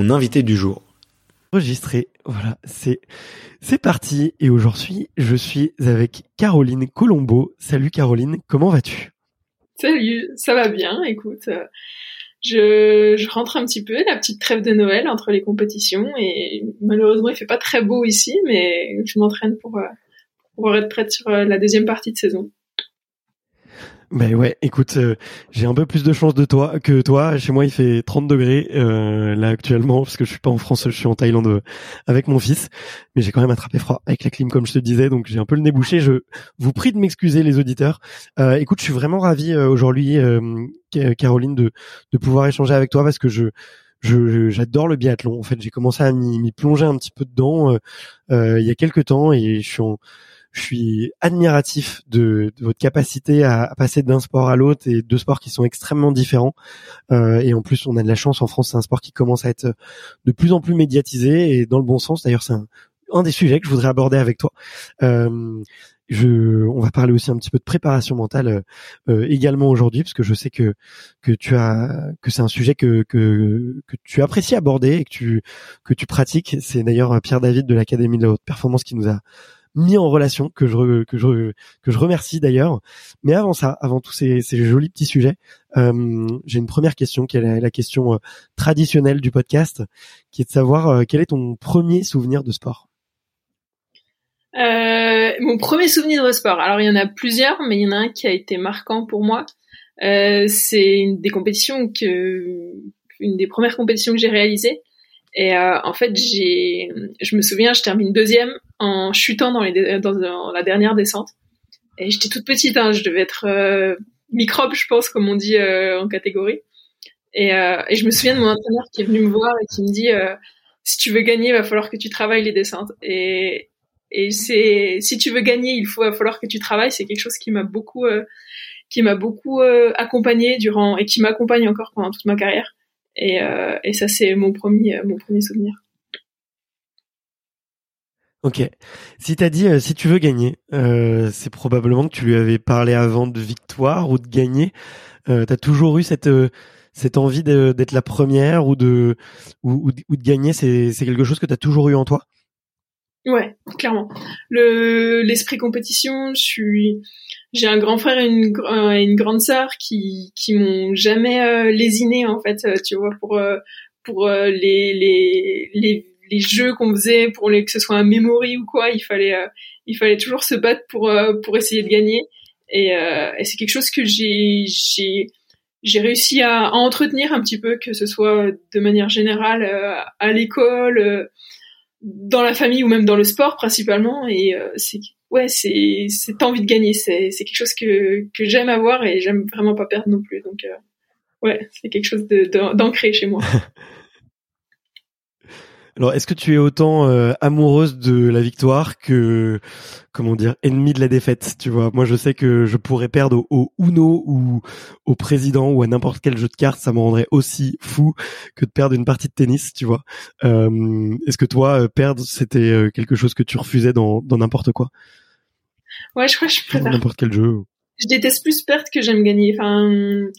Mon invité du jour. Enregistré, voilà, c'est c'est parti et aujourd'hui je suis avec Caroline Colombo. Salut Caroline, comment vas-tu? Salut, ça va bien, écoute. euh, Je, je rentre un petit peu, la petite trêve de Noël entre les compétitions et malheureusement il fait pas très beau ici, mais je m'entraîne pour, euh, pour être prête sur euh, la deuxième partie de saison. Ben ouais, écoute, euh, j'ai un peu plus de chance de toi que toi. Chez moi, il fait 30 degrés euh, là actuellement parce que je suis pas en France, je suis en Thaïlande euh, avec mon fils, mais j'ai quand même attrapé froid avec la clim comme je te disais, donc j'ai un peu le nez bouché. Je vous prie de m'excuser les auditeurs. Euh, écoute, je suis vraiment ravi euh, aujourd'hui, Ca- Caroline, de de pouvoir échanger avec toi parce que je j'adore le biathlon. En fait, j'ai commencé à m'y plonger un petit peu dedans il y a quelques temps et je suis en je suis admiratif de, de votre capacité à, à passer d'un sport à l'autre et deux sports qui sont extrêmement différents. Euh, et en plus, on a de la chance en France, c'est un sport qui commence à être de plus en plus médiatisé et dans le bon sens. D'ailleurs, c'est un, un des sujets que je voudrais aborder avec toi. Euh, je, on va parler aussi un petit peu de préparation mentale euh, également aujourd'hui, parce que je sais que que tu as que c'est un sujet que que que tu apprécies aborder et que tu que tu pratiques. C'est d'ailleurs Pierre David de l'Académie de la haute performance qui nous a mis en relation, que je que je que je remercie d'ailleurs. Mais avant ça, avant tous ces, ces jolis petits sujets, euh, j'ai une première question qui est la, question euh, traditionnelle du podcast, qui est de savoir euh, quel est ton premier souvenir de sport? Euh, mon premier souvenir de sport, alors il y en a plusieurs, mais il y en a un qui a été marquant pour moi. C'est une des compétitions que, une des premières compétitions que j'ai réalisées. Et euh, en fait, j'ai, je me souviens, je termine deuxième en chutant dans, les, dans, la dernière descente. Et j'étais toute petite, hein, je devais être euh, microbe, je pense, comme on dit euh, en catégorie. Et, euh, et je me souviens de mon entraîneur qui est venu me voir et qui me dit euh, si tu veux gagner, il va falloir que tu travailles les descentes. Et, et c'est si tu veux gagner, il faut va falloir que tu travailles. C'est quelque chose qui m'a beaucoup euh, qui m'a beaucoup accompagné durant et qui m'accompagne encore pendant toute ma carrière. Et, euh, et ça c'est mon premier mon premier souvenir. Ok. Si t'as dit euh, si tu veux gagner, euh, c'est probablement que tu lui avais parlé avant de victoire ou de gagner. Euh, t'as toujours eu cette euh, cette envie d'être la première ou de ou, ou de- ou de gagner. C'est c'est quelque chose que t'as toujours eu en toi? Ouais, clairement. Le l'esprit compétition, je suis j'ai un grand frère et une, une grande sœur qui qui m'ont jamais euh, lésiné en fait, euh, tu vois pour euh, pour les les les les jeux qu'on faisait pour les que ce soit un memory ou quoi, il fallait il fallait toujours se battre pour pour essayer de gagner et, et c'est quelque chose que j'ai j'ai j'ai réussi à, à, entretenir un petit peu que ce soit de manière générale à l'école dans la famille ou même dans le sport principalement et euh, c'est ouais c'est c'est envie de gagner. C'est c'est quelque chose que que j'aime avoir et j'aime vraiment pas perdre non plus. Donc euh, ouais c'est quelque chose de d'ancré chez moi Alors, est-ce que tu es autant euh, amoureuse de la victoire que, comment dire, ennemie de la défaite Tu vois, moi, je sais que je pourrais perdre au, Uno ou au président ou à n'importe quel jeu de cartes, ça me rendrait aussi fou que de perdre une partie de tennis. Tu vois euh, Est-ce que toi, euh, perdre, c'était quelque chose que tu refusais dans n'importe quoi? Ouais, je crois que je préfère. N'importe quel jeu. Je déteste plus perdre que j'aime gagner. Enfin,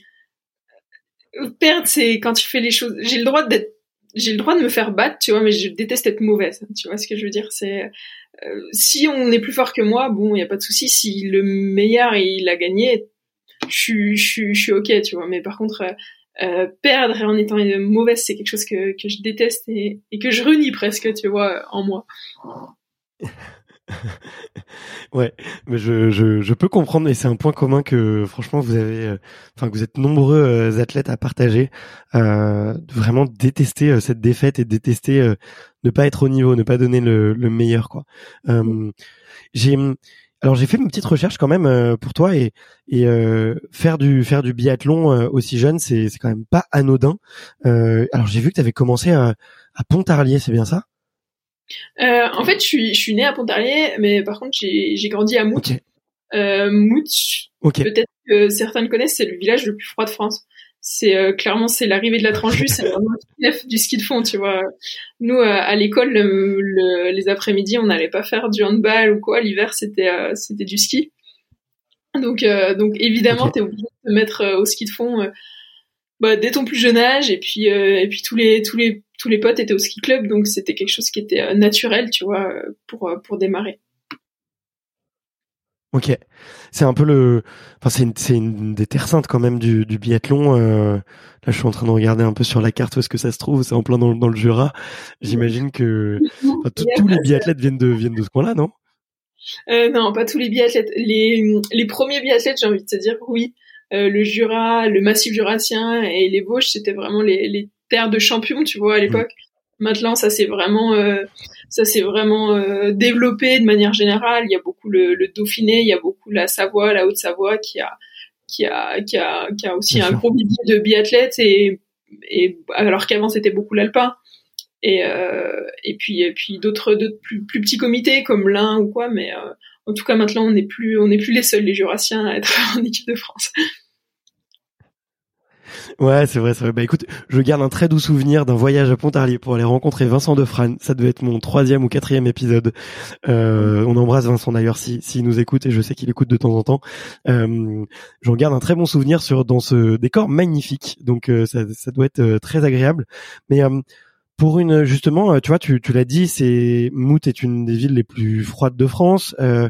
perdre, c'est quand tu fais les choses. J'ai le droit d'être j'ai le droit de me faire battre, tu vois, mais je déteste être mauvaise. Tu vois ce que je veux dire C'est euh, si on est plus fort que moi, bon, il y a pas de souci. Si le meilleur il a gagné, je suis ok, tu vois. Mais par contre, euh, euh, perdre en étant mauvaise, c'est quelque chose que que je déteste et, et que je renie presque, tu vois, en moi. ouais, mais je, je, je, peux comprendre et c'est un point commun que franchement vous avez, euh, enfin que vous êtes nombreux euh, athlètes à partager, euh, vraiment détester euh, cette défaite et détester ne pas être au niveau, ne pas donner le, le meilleur quoi. j'ai alors j'ai fait une petite recherche quand même pour toi et, et faire du faire du biathlon aussi jeune c'est c'est quand même pas anodin. alors j'ai vu que tu avais commencé à, à Pontarlier, c'est bien ça? Euh, en fait, je suis, je suis née à Pontarlier, mais par contre, j'ai, grandi à Mout. Euh, Mout, peut-être que certains le connaissent, c'est le village le plus froid de France. C'est euh, clairement c'est l'arrivée de la Tranche c'est vraiment du ski de fond, tu vois. Nous euh, à l'école, le, les après-midi, on n'allait pas faire du handball ou quoi. L'hiver, c'était c'était du ski. Donc donc évidemment, tu t'es obligé de te mettre au ski de fond bah, dès ton plus jeune âge et puis et puis tous les tous les tous les potes étaient au ski club, donc c'était quelque chose qui était euh, naturel, tu vois, euh, pour euh, pour démarrer. Ok, c'est un peu le, enfin c'est une, c'est une des terres saintes quand même du, du biathlon. là, je suis en train de regarder un peu sur la carte où est-ce que ça se trouve. C'est en plein dans, dans le Jura. J'imagine que tous les biathlètes viennent de viennent de ce coin-là, non? Non, pas tous les biathlètes. Les les premiers biathlètes, j'ai envie de te dire oui. le Jura, le Massif jurassien et les Vosges, c'était vraiment les, les de champions, tu vois, à l'époque. Maintenant, ça s'est vraiment, euh, ça s'est vraiment euh, développé de manière générale. Il y a beaucoup le, Dauphiné, il y a beaucoup la Savoie, la Haute-Savoie qui a, qui a, qui a, qui a aussi un gros vivier de biathlètes et, et alors qu'avant c'était beaucoup l'alpin. Et, euh, et puis, et puis d'autres, plus, plus petits comités comme l'un ou quoi, mais en tout cas maintenant on n'est plus, on n'est plus les seuls les Jurassiens à être en équipe de France. Ouais, c'est vrai, c'est vrai. Bah écoute, je garde un très doux souvenir d'un voyage à Pontarlier pour aller rencontrer Vincent Defrane. Ça devait être mon troisième ou quatrième épisode. Euh, on embrasse Vincent d'ailleurs s'il si, nous écoute et je sais qu'il écoute de temps en temps. Euh, J'en garde un très bon souvenir sur dans ce décor magnifique. Donc euh, ça, ça, doit être euh, très agréable. Mais euh, pour une justement, tu vois, tu, tu l'as dit, c'est Mout est une des villes les plus froides de France. Euh,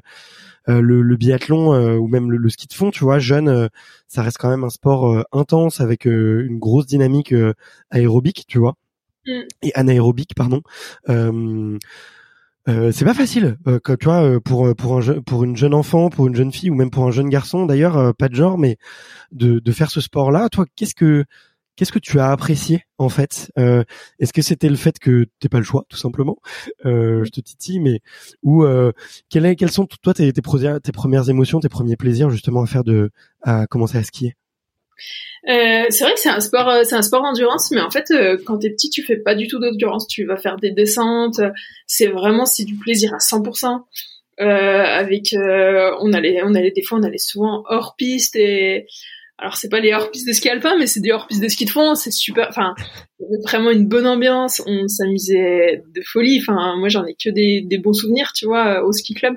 euh, le, le, biathlon euh, ou même le, ski de fond, tu vois, jeune, euh, ça reste quand même un sport intense avec une grosse dynamique aérobique, tu vois, mm. et anaérobique, pardon. Euh, c'est pas facile, que, tu vois, pour pour un pour une jeune enfant, pour une jeune fille ou même pour un jeune garçon, d'ailleurs, pas de genre, mais de de faire ce sport-là. Toi, qu'est-ce que Qu'est-ce que tu as apprécié en fait euh, Est-ce que c'était le fait que t'es pas le choix, tout simplement? Euh, Je te titille, mais ou euh, quelles, est, quelles sont toi tes, tes, tes, premières émotions, tes premiers plaisirs justement à faire de à commencer à skier? Euh, c'est vrai que c'est un sport, c'est un sport endurance, mais en fait, euh, quand t'es petit, tu fais pas du tout d'endurance. Tu vas faire des descentes. C'est vraiment c'est du plaisir à 100%. avec, on allait, on allait des fois, on allait souvent hors piste et alors c'est pas les hors-pistes de ski alpin, mais c'est des hors-pistes de ski de fond. C'est super. Enfin, vraiment une bonne ambiance. On s'amusait de folie. Enfin, moi j'en ai que des, des, bons souvenirs, tu vois, au ski club.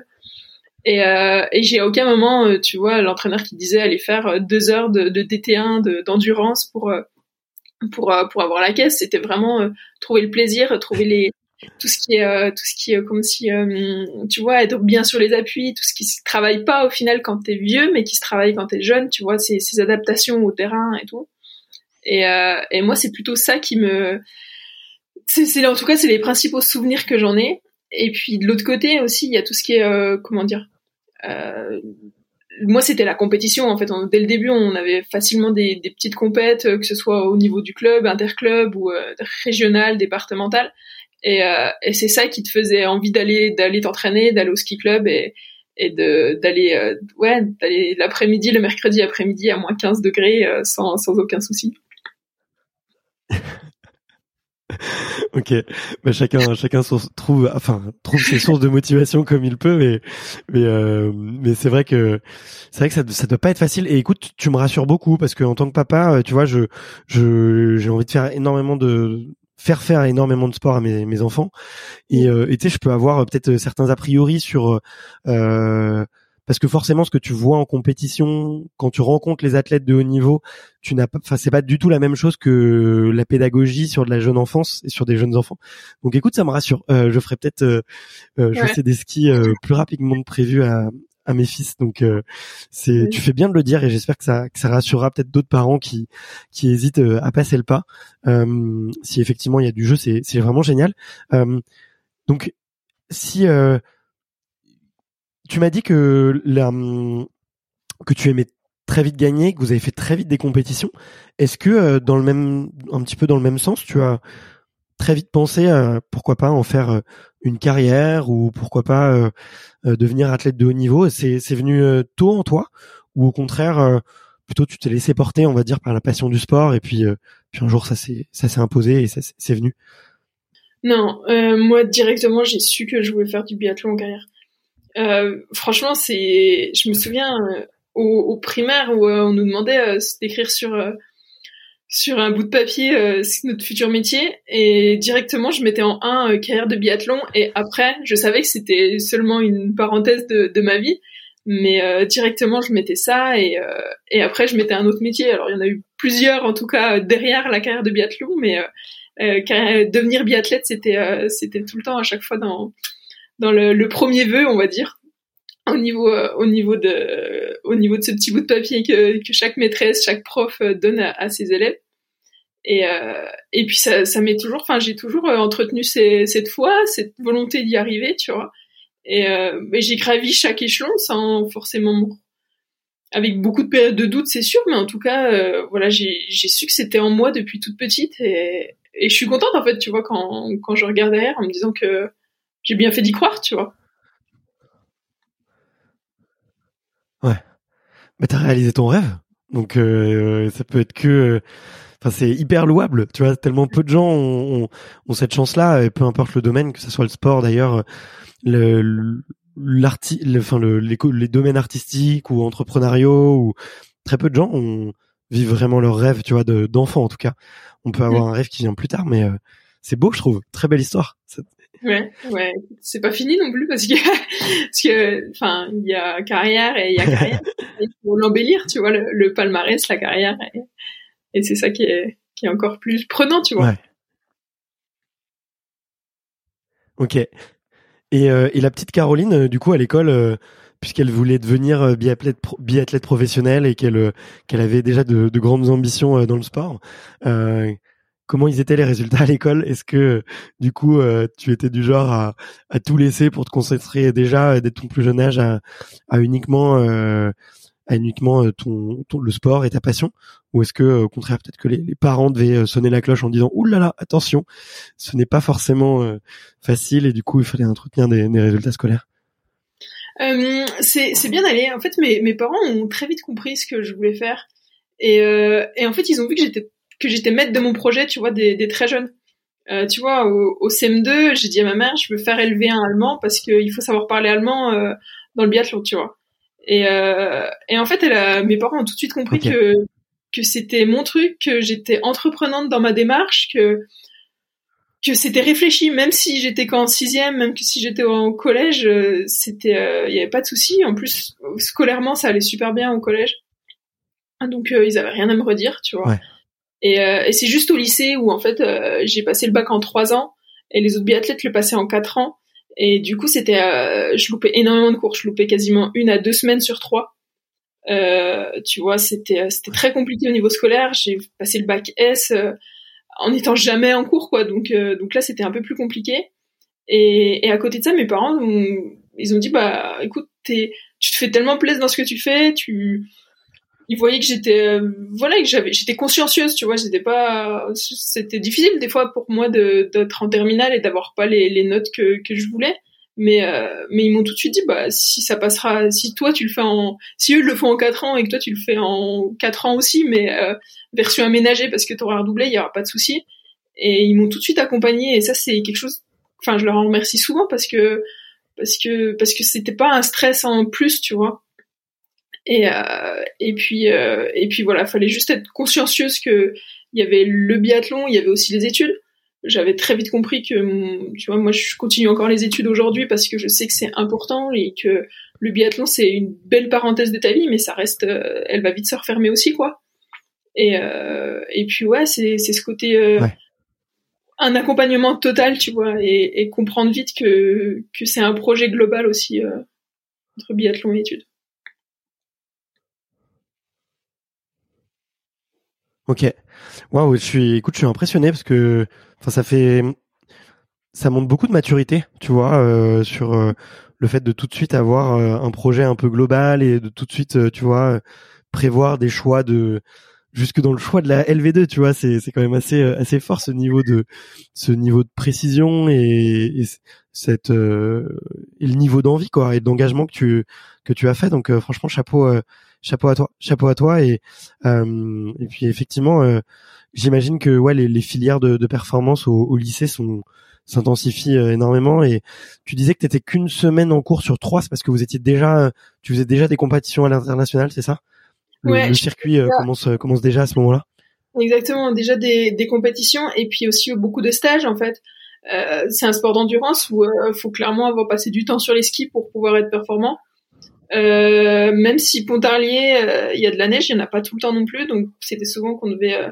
Et, euh, et j'ai à aucun moment, euh, tu vois, l'entraîneur qui disait aller faire euh, deux heures de, de DT1 d'endurance pour pour pour avoir la caisse. C'était vraiment trouver le plaisir, trouver les tout ce qui est tout ce qui est comme si tu vois être bien sur les appuis, tout ce qui se travaille pas au final quand t'es vieux, mais qui se travaille quand t'es jeune, tu vois, ces, adaptations au terrain et tout. Et, et moi, c'est plutôt ça qui me c'est en tout cas c'est les principaux souvenirs que j'en ai. Et puis de l'autre côté aussi, il y a tout ce qui est euh, comment dire. Euh, moi, c'était la compétition en fait. dès le début, on avait facilement des, des petites compètes, euh, que ce soit au niveau du club, interclub ou euh, régional, départemental. Et, euh, et c'est ça qui te faisait envie d'aller d'aller t'entraîner, d'aller au ski club et, et de d'aller ouais d'aller l'après-midi, le mercredi après-midi à moins 15 degrés sans sans aucun souci. ok, bah chacun chacun trouve enfin trouve ses sources de motivation comme il peut, mais mais euh, mais c'est vrai que c'est vrai que ça ça doit pas être facile. Et écoute, tu me rassures beaucoup parce que en tant que papa, euh, tu vois, je je j'ai envie de faire énormément de faire faire énormément de sport à mes, mes enfants. Et euh, tu sais je peux avoir peut-être certains a priori sur euh, parce que forcément ce que tu vois en compétition quand tu rencontres les athlètes de haut niveau tu n'as pas enfin c'est pas du tout la même chose que la pédagogie sur de la jeune enfance et sur des jeunes enfants. Donc écoute ça me rassure. Euh, je ferai peut-être euh, euh je sais des skis euh, plus rapidement que prévu à à mes fils. Donc c'est tu fais bien de le dire et j'espère que ça que ça rassurera peut-être d'autres parents qui qui hésitent à passer le pas. Si effectivement il y a du jeu c'est c'est vraiment génial. Donc si tu m'as dit que la, que tu aimais très vite gagner, que vous avez fait très vite des compétitions. Est-ce que euh, dans le même, un petit peu dans le même sens, tu as très vite pensé à pourquoi pas en faire euh, une carrière ou pourquoi pas euh, devenir athlète de haut niveau C'est venu tôt en toi ou au contraire plutôt tu t'es laissé porter, on va dire, par la passion du sport et puis puis un jour ça s'est ça s'est imposé et c'est venu. Non, moi directement j'ai su que je voulais faire du biathlon en carrière. Euh, franchement, c'est, je me souviens euh, au, primaire où euh, on nous demandait d'écrire sur sur un bout de papier notre futur métier. Et directement je mettais en 1 carrière de biathlon. Et après je savais que c'était seulement une parenthèse de, de ma vie. Mais directement je mettais ça. Et, et après je mettais un autre métier. Alors il y en a eu plusieurs en tout cas derrière la carrière de biathlon. Mais devenir biathlète c'était c'était tout le temps à chaque fois dans dans le, premier vœu, on va dire, au niveau euh, au niveau de au niveau de ce petit bout de papier que, que chaque maîtresse, chaque prof euh, donne à, à ses élèves. Et euh, et puis ça ça m'est toujours, enfin j'ai toujours euh, entretenu ces, cette foi, cette volonté d'y arriver, tu vois. Et euh, j'ai gravi chaque échelon sans forcément avec beaucoup de périodes de doute, c'est sûr, mais en tout cas, voilà, j'ai su que c'était en moi depuis toute petite et, et je suis contente en fait, tu vois, quand quand je regarde derrière en me disant que j'ai bien fait d'y croire, tu vois. Ouais. Mais t'as réalisé ton rêve. Donc euh, ça peut être que enfin c'est hyper louable, tu vois, tellement peu de gens ont, ont, cette chance-là et peu importe le domaine, que ce soit le sport d'ailleurs, le l'arti enfin le, les, les, domaines artistiques ou entrepreneuriaux ou très peu de gens ont, vivent vraiment leur rêve, tu vois, d'enfant en tout cas. On peut avoir mm. un rêve qui vient plus tard, mais euh, c'est beau, je trouve. Très belle histoire. Ouais, ouais, c'est pas fini non plus parce que parce que enfin il y a carrière et il y a carrière. Il faut l'embellir, tu vois, le, palmarès, la carrière, et, et c'est ça qui est qui est encore plus prenant, tu vois. Ouais. Ok. Et, euh, et la petite Caroline, euh, du coup, à l'école, euh, puisqu'elle voulait devenir biathlète, biathlète professionnelle et qu'elle qu'elle avait déjà de, de, grandes ambitions dans le sport, comment ils étaient les résultats à l'école? Est-ce que du coup euh, tu étais du genre à, tout laisser pour te concentrer déjà euh, dès ton plus jeune âge à, uniquement euh, à uniquement euh, ton, ton, le sport et ta passion? Ou est-ce que au contraire peut-être que les, parents devaient sonner la cloche en disant ouh là là attention ce n'est pas forcément facile et du coup il fallait entretenir des, des résultats scolaires? Euh, c'est bien allé. En fait mes, mes parents ont très vite compris ce que je voulais faire. Et, et en fait ils ont vu que j'étais que j'étais maître de mon projet, tu vois, des, des très jeunes. Euh, tu vois, au, au CM2, j'ai dit à ma mère, je veux faire élever un allemand parce qu'il faut savoir parler allemand euh, dans le biathlon, tu vois. Et, euh, et en fait, elle a, mes parents ont tout de suite compris que que c'était mon truc, que j'étais entreprenante dans ma démarche, que que c'était réfléchi, même si j'étais qu'en sixième, même que si j'étais en collège, euh, c'était, euh, il y avait pas de souci. En plus, scolairement, ça allait super bien au collège, donc ils avaient rien à me redire, tu vois. Ouais. Et, euh, et c'est juste au lycée où en fait euh, j'ai passé le bac en trois ans et les autres biathlètes le passaient en quatre ans. Et du coup, c'était, euh, je loupais énormément de cours. Je loupais quasiment une à deux semaines sur trois. Tu vois, c'était c'était très compliqué au niveau scolaire. J'ai passé le bac S en étant jamais en cours, quoi. Donc donc là, c'était un peu plus compliqué. Et, à côté de ça, mes parents, ils ont dit bah écoute, tu te fais tellement plaisir dans ce que tu fais, tu ils voyaient que j'étais euh, voilà que j'avais j'étais consciencieuse tu vois j'étais pas c'était difficile des fois pour moi d'être en terminale et d'avoir pas les, les notes que que je voulais. Mais euh, mais ils m'ont tout de suite dit bah si ça passera si toi tu le fais en si eux le font en quatre ans et que toi tu le fais en quatre ans aussi mais euh, version aménagée parce que tu auras redoublé il y aura pas de souci. Et ils m'ont tout de suite accompagné et ça c'est quelque chose enfin je leur en remercie souvent parce que parce que parce que c'était pas un stress en plus tu vois et, euh, et puis euh, et puis voilà, fallait juste être consciencieuse que il y avait le biathlon, il y avait aussi les études. J'avais très vite compris que tu vois moi je continue encore les études aujourd'hui parce que je sais que c'est important et que le biathlon c'est une belle parenthèse de ta vie mais ça reste euh, elle va vite se refermer aussi quoi. Et euh, et puis ouais, c'est c'est ce côté euh, un accompagnement total, tu vois, et, et comprendre vite que que c'est un projet global aussi entre biathlon et études. Ok. Waouh, je suis, écoute, je suis impressionné parce que, enfin, ça fait, ça montre beaucoup de maturité, tu vois, euh, sur euh, le fait de tout de suite avoir euh, un projet un peu global et de tout de suite, tu vois, prévoir des choix de, jusque dans le choix de la LV2, tu vois, c'est c'est quand même assez assez fort ce niveau de ce niveau de précision et, et cette et le niveau d'envie quoi et d'engagement que tu que tu as fait. Donc franchement, chapeau chapeau à toi, chapeau à toi et euh, et puis effectivement, euh, j'imagine que ouais les, les filières de, de performance au, au, lycée sont s'intensifient euh, énormément et tu disais que t'étais qu'une semaine en cours sur trois, c'est parce que vous étiez déjà, tu faisais déjà des compétitions à l'international, c'est ça? Le, ouais, le circuit commence commence déjà à ce moment-là? Exactement, déjà des, des compétitions et puis aussi beaucoup de stages en fait. Euh, c'est un sport d'endurance où il faut clairement avoir passé du temps sur les skis pour pouvoir être performant. Euh, même si Pontarlier, euh, il y a de la neige, il n'y en a pas tout le temps non plus, donc c'était souvent qu'on devait euh,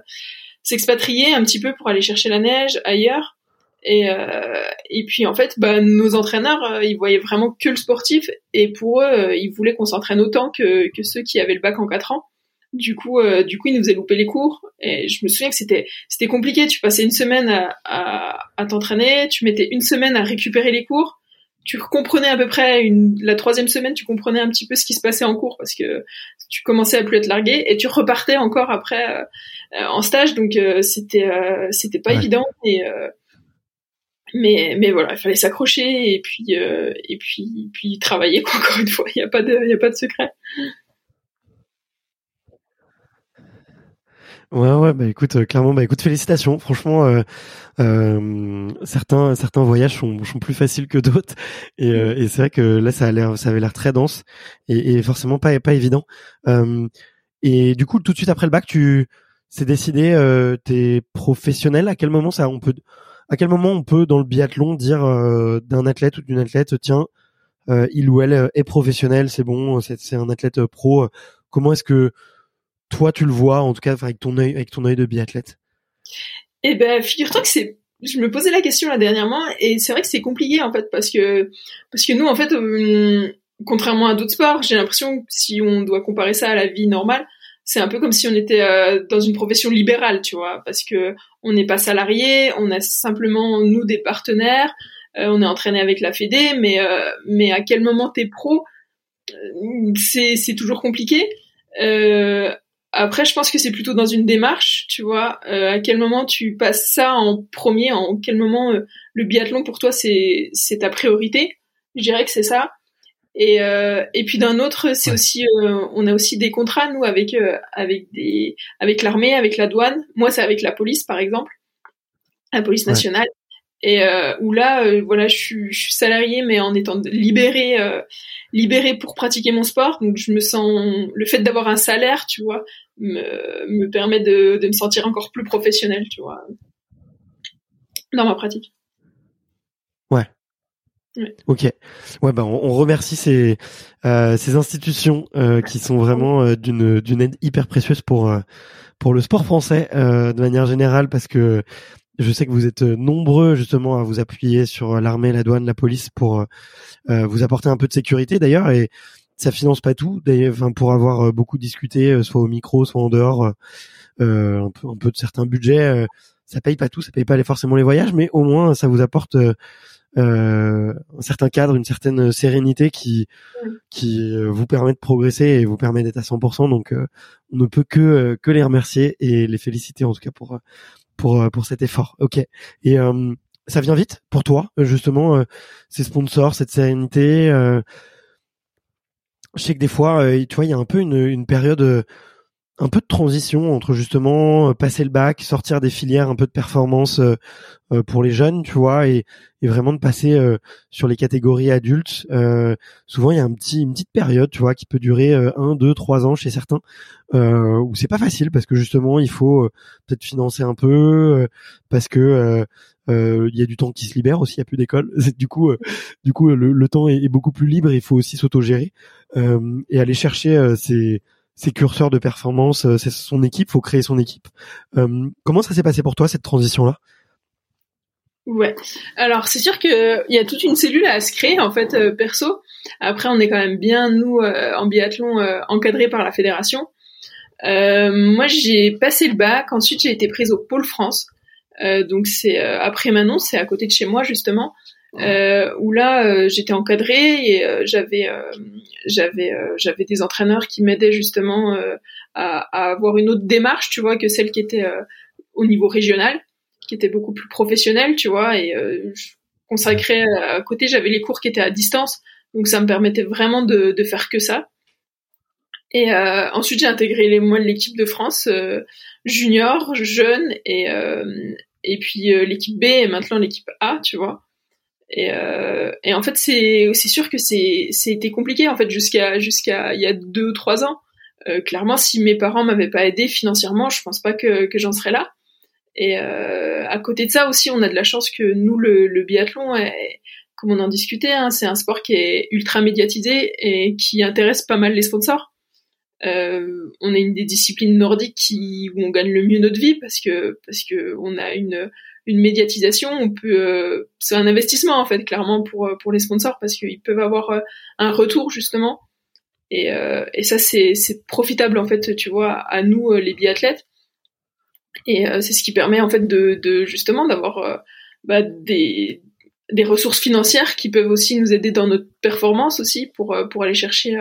s'expatrier un petit peu pour aller chercher la neige ailleurs. Et, et puis en fait, bah, nos entraîneurs, ils voyaient vraiment que le sportif, et pour eux, ils voulaient qu'on s'entraîne autant que, ceux qui avaient le bac en 4 ans. Du coup, du coup, ils nous faisaient louper les cours. Et je me souviens que c'était c'était compliqué. Tu passais une semaine à, à, à t'entraîner, tu mettais une semaine à récupérer les cours tu comprenais à peu près une, la troisième semaine, tu comprenais un petit peu ce qui se passait en cours parce que tu commençais à plus être largué et tu repartais encore après euh, euh, en stage, donc euh, c'était c'était pas évident et mais mais voilà, il fallait s'accrocher et puis et puis puis travailler quoi. Encore une fois, il y a pas de il y a pas de secret. Ouais, ouais, bah écoute, euh, clairement, bah écoute, félicitations. Franchement, euh, euh, certains certains voyages sont, sont plus faciles que d'autres, et, euh, et c'est vrai que là, ça a l'air, ça avait l'air très dense et, et, forcément pas pas évident. et du coup, tout de suite après le bac, tu c'est décidé, t'es professionnel. À quel moment ça, on peut, à quel moment on peut dans le biathlon dire d'un athlète ou d'une athlète, tiens, il ou elle est professionnel, c'est bon, c'est un athlète pro. Comment est-ce que toi tu le vois en tout cas avec ton œil avec ton œil de biathlète? Eh ben figure-toi que c'est je me posais la question là dernièrement et c'est vrai que c'est compliqué en fait parce que parce que nous en fait euh, contrairement à d'autres sports j'ai l'impression que si on doit comparer ça à la vie normale c'est un peu comme si on était euh, dans une profession libérale tu vois parce que on n'est pas salarié on a simplement nous des partenaires euh, on est entraîné avec la Fédé mais mais à quel moment t'es pro c'est c'est toujours compliqué. Euh, après, je pense que c'est plutôt dans une démarche, tu vois. Euh, à quel moment tu passes ça en premier En quel moment euh, le biathlon pour toi c'est c'est ta priorité Je dirais que c'est ça. Et euh, et puis d'un autre, c'est aussi euh, on a aussi des contrats nous avec euh, avec des avec l'armée, avec la douane. Moi, c'est avec la police par exemple, la police nationale. Et où là, voilà, je suis, je suis salarié, mais en étant libéré libéré pour pratiquer mon sport. Donc je me sens le fait d'avoir un salaire, tu vois, me, me permet de, de me sentir encore plus professionnel, tu vois, dans ma pratique. Ouais. Ouais. Ok. Ouais, bah on, on remercie ces euh, ces institutions euh, qui sont vraiment euh, d'une d'une aide hyper précieuse pour pour le sport français de manière générale parce que je sais que vous êtes nombreux justement à vous appuyer sur l'armée, la douane, la police pour vous apporter un peu de sécurité d'ailleurs et ça finance pas tout. Enfin, pour avoir beaucoup discuté, soit au micro, soit en dehors, un peu, un peu de certains budgets, ça paye pas tout, ça paye pas forcément les voyages, mais au moins ça vous apporte euh, un certain cadre, une certaine sérénité qui qui euh, vous permet de progresser et vous permet d'être à 100%. Donc, euh, on ne peut que que les remercier et les féliciter en tout cas pour pour pour cet effort. Ok. Et ça vient vite pour toi, justement, ces sponsors, cette sérénité. Je sais que des fois, tu vois, il y a un peu une, une période un peu de transition entre justement euh, passer le bac, sortir des filières un peu de performance euh, euh, pour les jeunes, tu vois, et, et vraiment de passer sur les catégories adultes. souvent, il y a un petit, une petite période, tu vois, qui peut durer un, deux, trois ans chez certains, où c'est pas facile parce que justement, il faut peut-être financer un peu, parce que il y a du temps qui se libère aussi, il y a plus d'école. Du coup, du coup, le, temps est, beaucoup plus libre. Il faut aussi s'autogérer et aller chercher ses curseurs de performance, euh, c'est son équipe, faut créer son équipe. Euh, comment ça s'est passé pour toi cette transition là Ouais. Alors c'est sûr que il y a toute une cellule à se créer en fait euh, perso. Après on est quand même bien nous en biathlon encadré par la fédération. moi j'ai passé le bac, ensuite j'ai été prise au pôle France. Donc c'est après Manon, c'est à côté de chez moi justement. Euh, où là euh, j'étais encadrée et euh, j'avais euh, j'avais j'avais des entraîneurs qui m'aidaient justement à, à, avoir une autre démarche, tu vois, que celle qui était au niveau régional, qui était beaucoup plus professionnelle, tu vois, et je consacrais à côté, j'avais les cours qui étaient à distance, donc ça me permettait vraiment de, de faire que ça. Et euh, ensuite, j'ai intégré les mois de l'équipe de France euh, junior, jeune, et euh, et puis l'équipe B et maintenant l'équipe A, tu vois. Et, euh, et en fait, c'est aussi sûr que c'est c'était compliqué en fait jusqu'à jusqu'à il y a deux trois ans. Euh, clairement, si mes parents m'avaient pas aidé financièrement, je pense pas que, que j'en serais là. Et euh, à côté de ça aussi, on a de la chance que nous, le, le biathlon, est, comme on en discutait, hein, c'est un sport qui est ultra médiatisé et qui intéresse pas mal les sponsors. Euh, on est une des disciplines nordiques qui, où on gagne le mieux notre vie parce que parce que on a une médiatisation, on peut, euh, c'est un investissement en fait clairement pour euh, les sponsors parce qu'ils peuvent avoir un retour justement. Et, ça c'est profitable en fait tu vois à nous les biathlètes. Et c'est ce qui permet en fait de, justement d'avoir bah, des des ressources financières qui peuvent aussi nous aider dans notre performance aussi pour pour aller chercher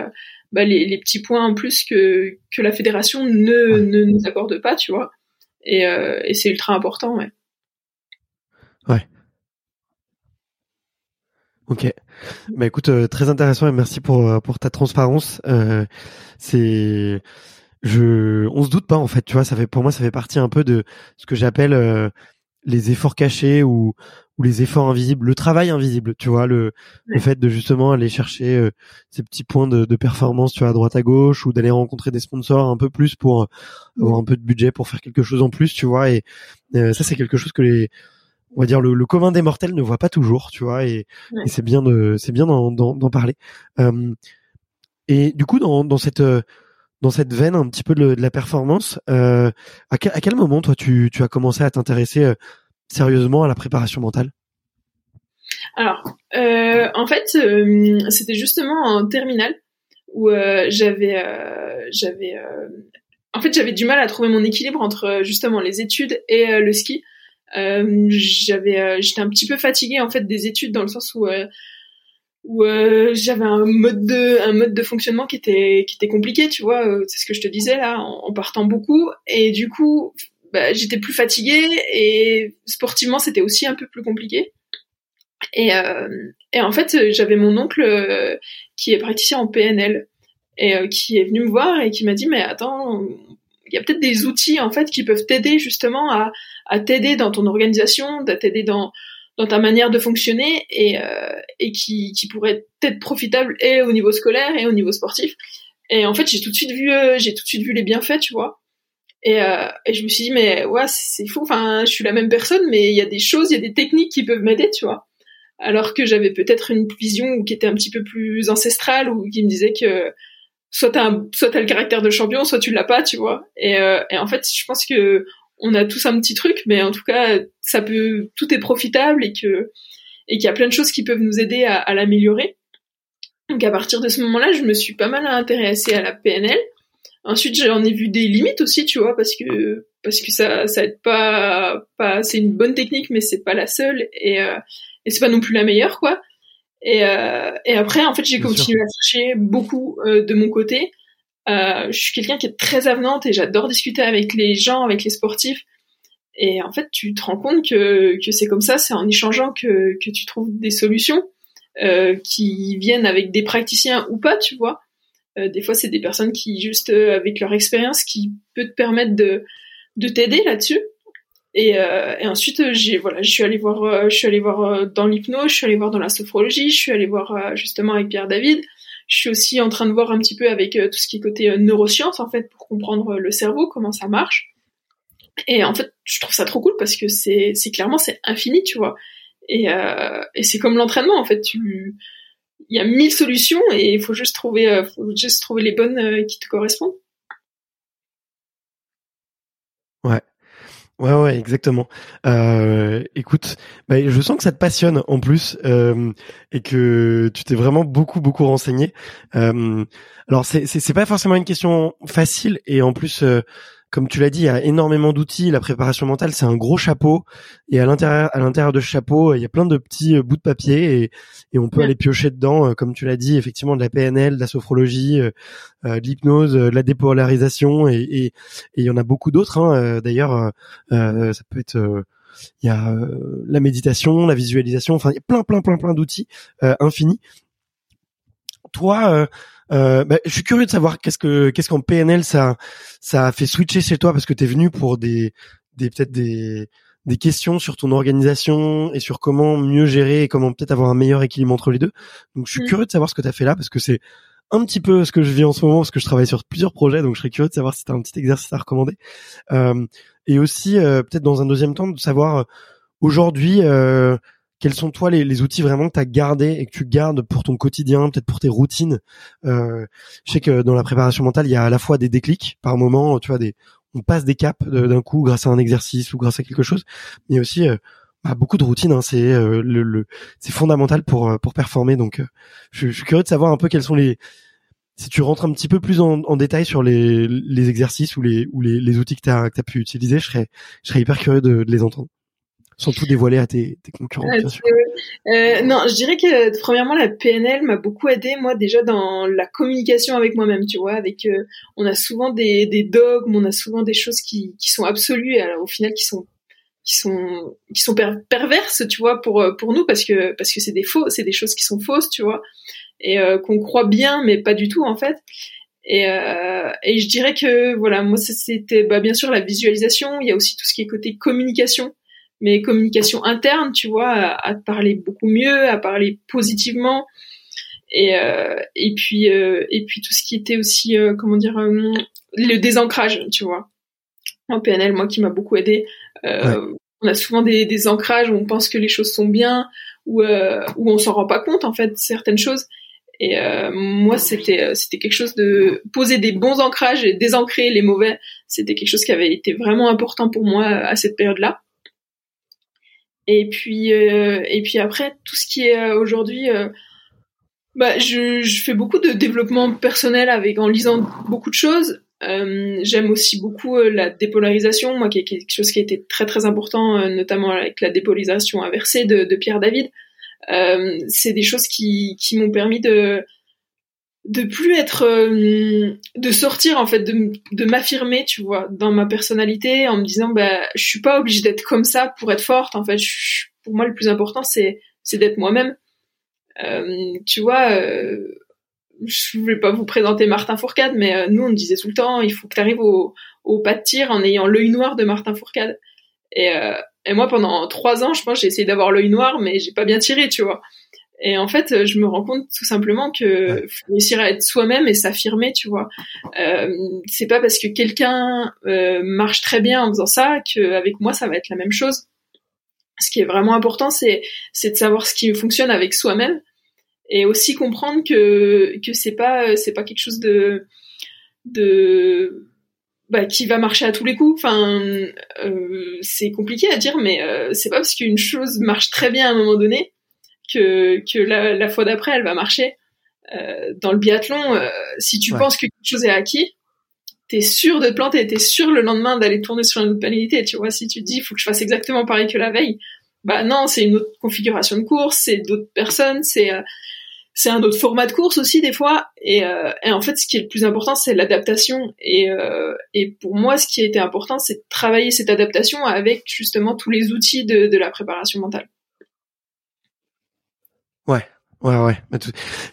bah, les, les petits points en plus que que la fédération ne ne nous accorde pas tu vois et, et c'est ultra important ouais Ouais. Ok. Bah écoute, euh, très intéressant et merci pour euh, pour ta transparence. Euh, c'est, je, on se doute pas en fait, tu vois, ça fait pour moi ça fait partie un peu de ce que j'appelle euh, les efforts cachés ou ou les efforts invisibles, le travail invisible, tu vois, le le fait de justement aller chercher ces petits points de, de performance, tu vois, à droite à gauche ou d'aller rencontrer des sponsors un peu plus pour avoir un peu de budget pour faire quelque chose en plus, tu vois, et ça c'est quelque chose que les on va dire le, le, commun des mortels ne voit pas toujours, tu vois, et, c'est bien de c'est bien d'en parler. Euh, et du coup, dans, dans cette dans cette veine un petit peu de, la performance, euh, à, quel, à, quel, moment toi tu, tu as commencé à t'intéresser euh, sérieusement à la préparation mentale? Alors, euh, en fait, euh, c'était justement en terminale où euh, j'avais j'avais en fait j'avais du mal à trouver mon équilibre entre justement les études et le ski j'avais, j'étais un petit peu fatiguée en fait des études dans le sens où j'avais un mode de un mode de fonctionnement qui était qui était compliqué, tu vois. c'est ce que je te disais là, en, partant beaucoup et du coup bah, j'étais plus fatiguée et sportivement c'était aussi un peu plus compliqué. Et, et en fait, j'avais mon oncle qui est praticien en PNL et qui est venu me voir et qui m'a dit mais attends, il y a peut-être des outils en fait qui peuvent t'aider justement à, à t'aider dans ton organisation, à t'aider dans dans ta manière de fonctionner et euh, et qui qui pourraient être profitables et au niveau scolaire et au niveau sportif. Et en fait, j'ai tout de suite vu euh, j'ai tout de suite vu les bienfaits, tu vois. Et, euh, et je me suis dit mais ouais, c'est fou. Enfin, je suis la même personne, mais il y a des choses, il y a des techniques qui peuvent m'aider, tu vois. Alors que j'avais peut-être une vision qui était un petit peu plus ancestrale ou qui me disait que soit t'as le caractère de champion, soit tu l'as pas, tu vois. Et, euh, et en fait, je pense que on a tous un petit truc, mais en tout cas, ça peut, tout est profitable et que et qu'il y a plein de choses qui peuvent nous aider à, à l'améliorer. Donc à partir de ce moment-là, je me suis pas mal intéressée à la PNL. Ensuite, j'en ai vu des limites aussi, tu vois, parce que parce que ça ça aide pas pas c'est une bonne technique, mais c'est pas la seule et euh, et c'est pas non plus la meilleure, quoi. Et euh, et après, en fait, j'ai continué à chercher beaucoup euh, de mon côté. Euh, je suis quelqu'un qui est très avenante et j'adore discuter avec les gens, avec les sportifs. Et en fait, tu te rends compte que, que c'est comme ça, c'est en échangeant que, que tu trouves des solutions euh, qui viennent avec des praticiens ou pas, tu vois. Euh, des fois, c'est des personnes qui, juste euh, avec leur expérience, qui peut te permettre de, de t'aider là-dessus. Et, euh, et, ensuite, j'ai voilà, je suis allée voir, je suis allée voir dans l'hypnose, je suis allée voir dans la sophrologie, je suis allée voir justement avec Pierre David. Je suis aussi en train de voir un petit peu avec tout ce qui est côté neurosciences en fait pour comprendre le cerveau, comment ça marche. Et en fait, je trouve ça trop cool parce que c'est, c'est clairement c'est infini, tu vois. Et, euh, et c'est comme l'entraînement, en fait. Tu, il y a mille solutions et il faut juste trouver, euh, faut juste trouver les bonnes euh, qui te correspondent. Ouais. Ouais, ouais, exactement. Euh, écoute, bah, je sens que ça te passionne en plus euh, et que tu t'es vraiment beaucoup, beaucoup renseigné. Euh, alors, c'est, c'est, c'est pas forcément une question facile et en plus, euh, comme tu l'as dit, il y a énormément d'outils. La préparation mentale, c'est un gros chapeau. Et à l'intérieur, à l'intérieur de ce chapeau, il y a plein de petits euh, bouts de papier et, et on peut aller piocher dedans, euh, comme tu l'as dit, effectivement, de la PNL, de la sophrologie, euh, de l'hypnose, de la dépolarisation et, et, il y en a beaucoup d'autres. Hein. D'ailleurs, ça peut être il y a la méditation, la visualisation, enfin il y a plein plein plein plein d'outils infinis. Toi, euh, bah, je suis curieux de savoir qu'est-ce que qu'est-ce qu'en PNL ça ça a fait switcher chez toi parce que tu es venu pour des des peut-être des des questions sur ton organisation et sur comment mieux gérer et comment peut-être avoir un meilleur équilibre entre les deux. Donc je suis mm. curieux de savoir ce que tu as fait là parce que c'est un petit peu ce que je vis en ce moment parce que je travaille sur plusieurs projets donc je serais curieux de savoir si tu as un petit exercice à recommander. Euh, et aussi euh, peut-être dans un deuxième temps de savoir euh, aujourd'hui euh, quels sont toi les, outils vraiment que tu as gardés et que tu gardes pour ton quotidien, peut-être pour tes routines euh, Je sais que dans la préparation mentale, il y a à la fois des déclics par moment, tu vois, des, on passe des caps d'un coup grâce à un exercice ou grâce à quelque chose, mais aussi euh, bah, beaucoup de routines. Hein, c'est euh, le, c'est fondamental pour pour performer. Donc, je, suis curieux de savoir un peu quels sont les si tu rentres un petit peu plus en, détail sur les, les exercices ou les ou les, outils que tu as, pu utiliser, je serais je serais hyper curieux de les entendre sans tout dévoiler à tes, tes concurrents, bien sûr. Euh, non, je dirais que premièrement la PNL m'a beaucoup aidé moi déjà dans la communication avec moi-même, tu vois, avec euh, on a souvent des, des dogmes, on a souvent des choses qui, qui sont absolues et alors au final qui sont qui sont qui sont perverses, tu vois, pour euh, pour nous parce que parce que c'est des faux, c'est des choses qui sont fausses, tu vois, et euh, qu'on croit bien mais pas du tout en fait. Et, euh, et je dirais que voilà, moi c'était bah, bien sûr la visualisation. Il y a aussi tout ce qui est côté communication mais communication interne, tu vois, à, parler beaucoup mieux, à parler positivement. Et, euh, et puis euh, et puis tout ce qui était aussi euh, comment dire le désancrage, tu vois. En PNL, moi qui m'a beaucoup aidé. On a souvent des, des ancrages où on pense que les choses sont bien, où où on s'en rend pas compte en fait certaines choses. Et moi, c'était c'était quelque chose de poser des bons ancrages et désancrer les mauvais. C'était quelque chose qui avait été vraiment important pour moi à cette période-là. Et puis euh, et puis après tout ce qui est euh, aujourd'hui euh, bah je, je fais beaucoup de développement personnel avec en lisant beaucoup de choses. J'aime aussi beaucoup la dépolarisation, moi qui est quelque chose qui a été très très important, notamment avec la dépolarisation inversée de, de Pierre David. c'est des choses qui, qui m'ont permis de de plus être euh, de sortir en fait de, de m'affirmer tu vois dans ma personnalité en me disant bah je suis pas obligée d'être comme ça pour être forte. En fait pour moi le plus important c'est c'est d'être moi-même. Euh, tu vois euh, je voulais pas vous présenter Martin Fourcade mais euh, nous on disait tout le temps il faut que tu arrives au, au pas de tir en ayant l'œil noir de Martin Fourcade. Et, et moi pendant trois ans je pense j'ai essayé d'avoir l'œil noir mais j'ai pas bien tiré tu vois et en fait, je me rends compte tout simplement que faut réussir à être soi-même et s'affirmer, tu vois. Euh, c'est pas parce que quelqu'un euh, marche très bien en faisant ça qu'avec moi ça va être la même chose. Ce qui est vraiment important, c'est c'est de savoir ce qui fonctionne avec soi-même et aussi comprendre que que c'est pas c'est pas quelque chose de de bah, qui va marcher à tous les coups. Enfin, euh, c'est compliqué à dire, mais euh, c'est pas parce qu'une chose marche très bien à un moment donné que que la, la fois d'après elle va marcher. Euh, dans le biathlon, euh, si tu penses que quelque chose est acquis, t'es sûr de te planter, t'es sûr le lendemain d'aller tourner sur une autre pénalité. Tu vois, si tu te dis, il faut que je fasse exactement pareil que la veille, bah non, c'est une autre configuration de course, c'est d'autres personnes, c'est euh, c'est un autre format de course aussi des fois. Et, et en fait, ce qui est le plus important, c'est l'adaptation. Et, et pour moi, ce qui a été important, c'est de travailler cette adaptation avec justement tous les outils de, de la préparation mentale. Ouais, Ouais, ouais.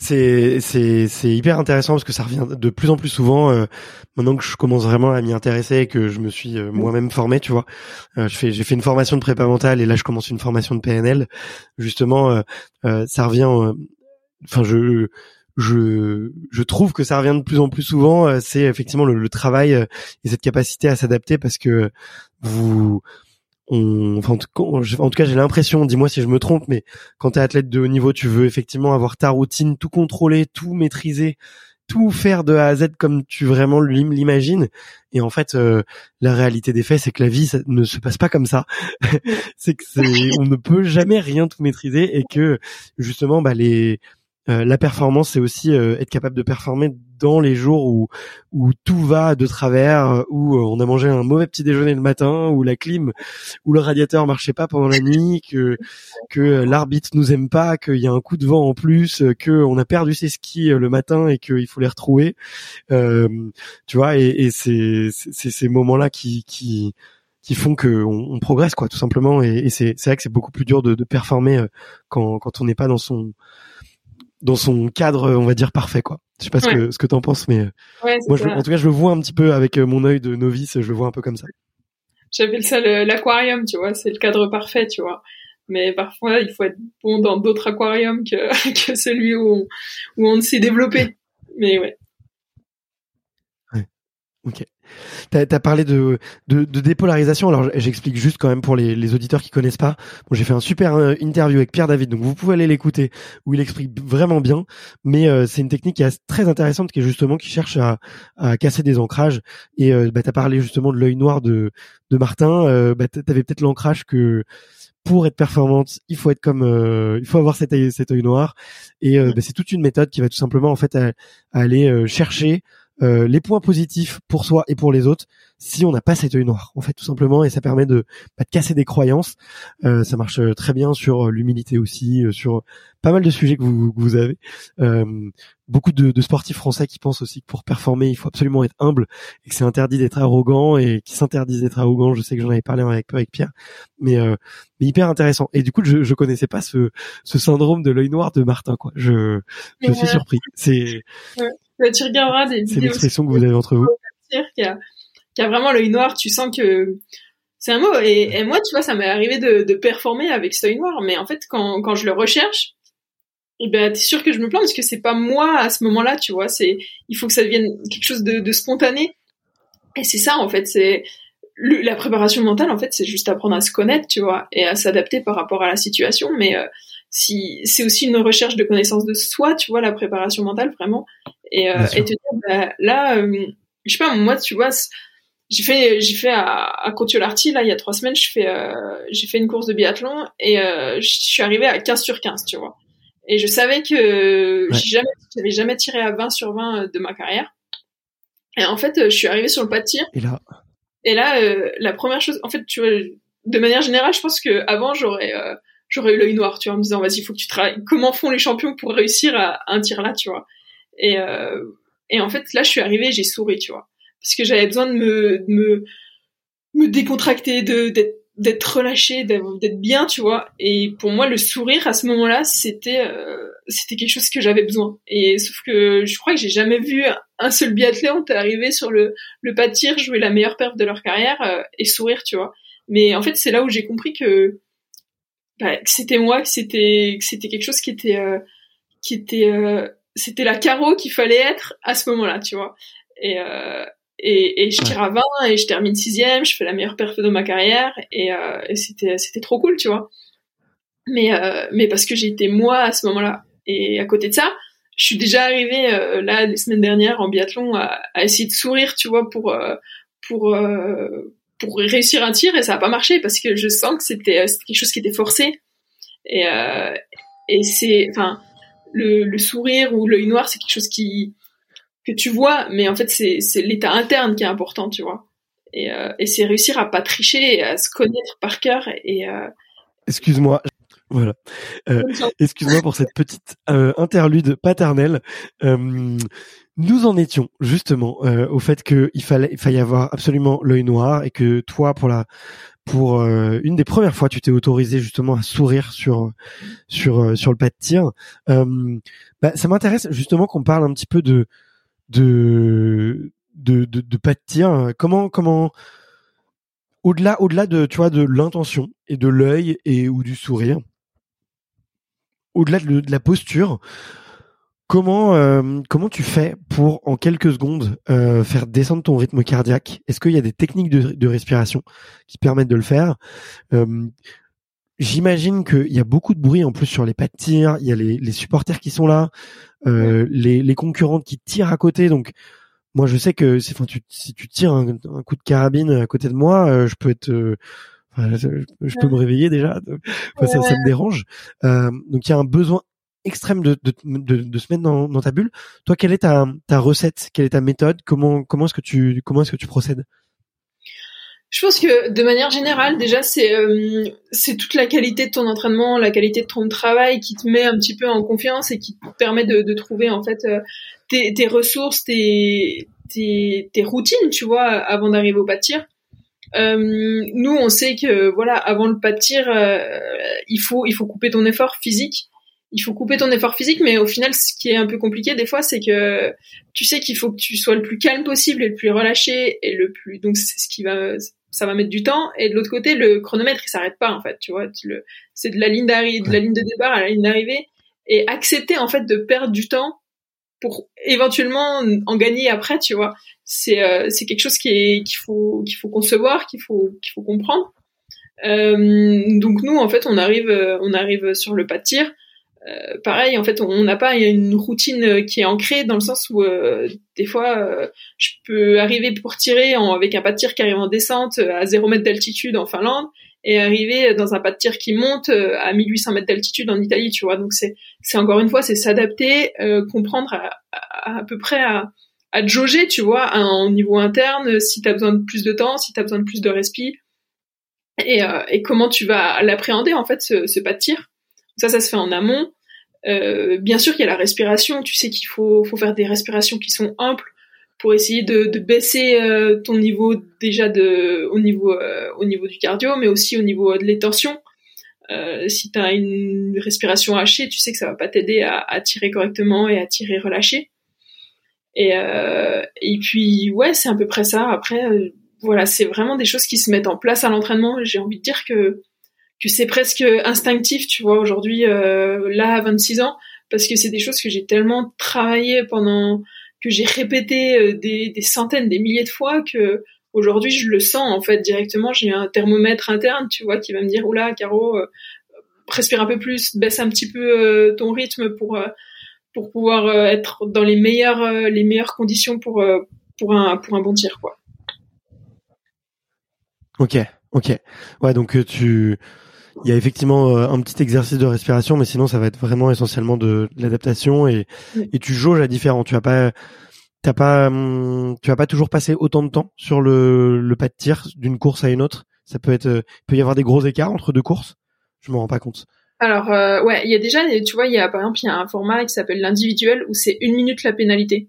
C'est, c'est, c'est hyper intéressant parce que ça revient de plus en plus souvent. Euh, maintenant que je commence vraiment à m'y intéresser et que je me suis euh, moi-même formé, tu vois. Euh, je fais, j'ai fait une formation de prépa mentale et là je commence une formation de PNL. Justement, ça revient. Enfin, je, je, je trouve que ça revient de plus en plus souvent. c'est effectivement le, le travail et cette capacité à s'adapter parce que vous enfin, en tout cas, j'ai l'impression, dis-moi si je me trompe, mais quand tu es athlète de haut niveau, tu veux effectivement avoir ta routine, tout contrôler, tout maîtriser, tout faire de A à Z comme tu vraiment l'imagines. Et en fait, euh, la réalité des faits, c'est que la vie ça ne se passe pas comme ça. c'est que on ne peut jamais rien tout maîtriser et que justement, bah les euh, la performance, c'est aussi euh, être capable de performer dans les jours où où tout va de travers, euh, où on a mangé un mauvais petit déjeuner le matin, où la clim, où le radiateur marchait pas pendant la nuit, que que l'arbitre nous aime pas, qu'il y a un coup de vent en plus, que on a perdu ses skis le matin et qu'il faut les retrouver. tu vois, et, et c'est c'est ces moments-là qui qui qui font que on, progresse quoi tout simplement et, et c'est c'est vrai que c'est beaucoup plus dur de, de performer quand quand on n'est pas dans son dans son cadre, on va dire parfait, quoi. Je sais pas ce que ce que t'en penses, mais ouais, moi, je, en tout cas, je le vois un petit peu avec euh, mon œil de novice, je le vois un peu comme ça. J'appelle ça l'aquarium, tu vois, c'est le cadre parfait, tu vois. Mais parfois, il faut être bon dans d'autres aquariums que que celui où on, où on s'est développé. Mais ouais. Ouais. Ok. T'as as parlé de, de, de, dépolarisation. Alors j'explique juste quand même pour les, les auditeurs qui connaissent pas. Bon, j'ai fait un super euh, interview avec Pierre David, donc vous pouvez aller l'écouter où il explique vraiment bien. Mais euh, c'est une technique qui est très intéressante, qui est justement qui cherche à, à casser des ancrages. Et euh, bah, t'as parlé justement de l'œil noir de, de Martin. Euh, bah, t'avais peut-être l'ancrage que pour être performante, il faut être comme, il faut avoir cet œil, cet œil noir. Et bah, c'est toute une méthode qui va tout simplement en fait aller chercher euh, les points positifs pour soi et pour les autres si on n'a pas cet œil noir en fait tout simplement et ça permet de, bah, de casser des croyances. Euh, ça marche euh, très bien sur l'humilité aussi sur pas mal de sujets que vous, que vous avez. Beaucoup de, de, sportifs français qui pensent aussi que pour performer il faut absolument être humble et que c'est interdit d'être arrogant et qui s'interdisent d'être arrogant je sais que j'en avais parlé avec, avec Pierre mais, mais hyper intéressant. Et du coup je, je connaissais pas ce, ce syndrome de l'œil noir de Martin quoi. Je, je suis surpris. C'est tu regarderas des C'est l'expression que vous avez entre vous. Qui a, qui a vraiment l'œil noir, tu sens que c'est un mot. Et, moi, tu vois, ça m'est arrivé de, de performer avec cet œil noir, mais en fait, quand, quand je le recherche, eh ben, t'es sûr que je me plante parce que c'est pas moi à ce moment-là, tu vois. C'est, il faut que ça devienne quelque chose de, de spontané. Et c'est ça, en fait, c'est la préparation mentale. En fait, c'est juste apprendre à se connaître, tu vois, et à s'adapter par rapport à la situation. Mais euh, si c'est aussi une recherche de connaissance de soi, tu vois, la préparation mentale vraiment, et, euh, et te dire bah, là, euh, je sais pas, moi, tu vois, j'ai fait j'ai fait à, à là il y a trois semaines, je fais euh, j'ai fait une course de biathlon et je suis arrivée à 15 sur 15, tu vois. Et je savais que jamais j'avais jamais tiré à 20 sur 20 de ma carrière. Et en fait, je suis arrivée sur le pas de tir. Et là et là la première chose en fait, tu vois, de manière générale, je pense que avant j'aurais j'aurais eu l'œil noir, tu vois, en me disant, vas-y, il faut que tu travailles. Comment font les champions pour réussir à, un tir là, tu vois? Et euh, et en fait, là, je suis arrivée, j'ai souri, tu vois, parce que j'avais besoin de me de me me décontracter, de d'être relâché, d'être bien, tu vois. Et pour moi, le sourire à ce moment-là, c'était euh, c'était quelque chose que j'avais besoin. Et sauf que je crois que j'ai jamais vu un seul biathlète arriver sur le le pas de tir, jouer la meilleure perte de leur carrière euh, et sourire, tu vois. Mais en fait, c'est là où j'ai compris que bah, que c'était moi, que c'était que c'était quelque chose qui était euh, qui était euh, c'était la carreau qu'il fallait être à ce moment-là, tu vois. Et euh, et, et je tire à 20 et je termine sixième, je fais la meilleure perf de ma carrière et, et c'était c'était trop cool, tu vois. Mais mais parce que j'étais moi à ce moment-là. Et à côté de ça, je suis déjà arrivée là les semaines dernières en biathlon à, à, essayer de sourire, tu vois, pour pour pour réussir un tir et ça a pas marché parce que je sens que c'était quelque chose qui était forcé et et c'est enfin le, le sourire ou l'œil noir c'est quelque chose qui que tu vois mais en fait c'est l'état interne qui est important tu vois et, et c'est réussir à pas tricher et à se connaître par cœur et excuse-moi voilà. Euh, Excuse-moi pour cette petite euh, interlude paternelle. Euh, nous en étions justement euh, au fait qu'il fallait, il fallait avoir absolument l'œil noir et que toi, pour la, pour euh, une des premières fois, tu t'es autorisé justement à sourire sur sur sur le pas de tir. Bah, ça m'intéresse justement qu'on parle un petit peu de de de, de, de pas de tir. Comment comment au-delà au-delà de tu vois de l'intention et de l'œil et ou du sourire au-delà de, la posture, comment euh, comment tu fais pour en quelques secondes euh, faire descendre ton rythme cardiaque? Est-ce qu'il y a des techniques de, respiration qui permettent de le faire? Euh, J'imagine qu'il y a beaucoup de bruit en plus sur les pas de tir. Il y a les, supporters qui sont là, les, les concurrentes qui tirent à côté. Donc moi je sais que si, tu, si tu tires un, coup de carabine à côté de moi, je peux être je, peux me réveiller déjà. ça, me dérange. Euh, donc il y a un besoin extrême de, de, se mettre dans, ta bulle. Toi, quelle est ta, recette? Quelle est ta méthode? Comment comment est-ce que tu est-ce que tu procèdes? Je pense que de manière générale, déjà, c'est euh, c'est toute la qualité de ton entraînement, la qualité de ton travail qui te met un petit peu en confiance et qui te permet de, trouver en fait euh, tes, ressources, tes, tes, routines, tu vois, avant d'arriver au pas. Euh, nous, on sait que voilà, avant le pas de tir, il faut il faut couper ton effort physique. Il faut couper ton effort physique, mais au final, ce qui est un peu compliqué des fois, c'est que tu sais qu'il faut que tu sois le plus calme possible et le plus relâché et le plus. Donc c'est ce qui va ça va mettre du temps et de l'autre côté le chronomètre il s'arrête pas en fait tu vois le c'est de la ligne d'arrivée de la ligne de départ à la ligne d'arrivée et accepter en fait de perdre du temps pour éventuellement en gagner après, tu vois. C'est euh, c'est quelque chose qui est qu'il faut qu'il faut concevoir, qu'il faut qu'il faut comprendre. Euh, donc nous en fait on arrive on arrive sur le pas de tir. Euh, pareil en fait on n'a pas une routine qui est ancrée dans le sens où des fois je peux arriver pour tirer en, avec un pas de tir qui arrive en descente à 0 mètre d'altitude en Finlande et arriver dans un pas de tir qui monte euh, à 1800 mètres d'altitude en Italie, tu vois. Donc c'est c'est encore une fois c'est s'adapter, euh, comprendre à, à, peu près à à jauger, tu vois, au niveau interne, si tu as besoin de plus de temps, si tu as besoin de plus de respi, et, euh, et comment tu vas l'appréhender, en fait, ce, ce, pas de tir. Ça, ça se fait en amont. Euh, bien sûr qu'il y a la respiration, tu sais qu'il faut, faire des respirations qui sont amples, pour essayer de, baisser euh, ton niveau déjà de au niveau euh, au niveau du cardio mais aussi au niveau de l'étention euh, si tu as une respiration hachée tu sais que ça va pas t'aider à, à, tirer correctement et à tirer relâché. Et et puis ouais c'est à peu près ça. Après voilà c'est vraiment des choses qui se mettent en place à l'entraînement. J'ai envie de dire que que c'est presque instinctif tu vois aujourd'hui là à 26 ans parce que c'est des choses que j'ai tellement travaillé pendant que j'ai répété euh, des, centaines, des milliers de fois que aujourd'hui je le sens en fait directement. J'ai un thermomètre interne, tu vois, qui va me dire oula, Caro, euh, respire un peu plus, baisse un petit peu euh, ton rythme pour pour pouvoir être dans les meilleures les meilleures conditions pour pour un pour un bon tir quoi. Ok, ok. Ouais, donc tu il y a effectivement un petit exercice de respiration, mais sinon ça va être vraiment essentiellement de, l'adaptation et, et tu jauges à différents. Tu vas pas, t'as pas, hum, tu vas pas toujours passer autant de temps sur le, le pas de tir d'une course à une autre. Ça peut être, il peut y avoir des gros écarts entre deux courses. Je me rends pas compte. Alors euh, ouais, il y a déjà, tu vois, il y a par exemple, il y a un format qui s'appelle l'individuel où c'est une minute la pénalité.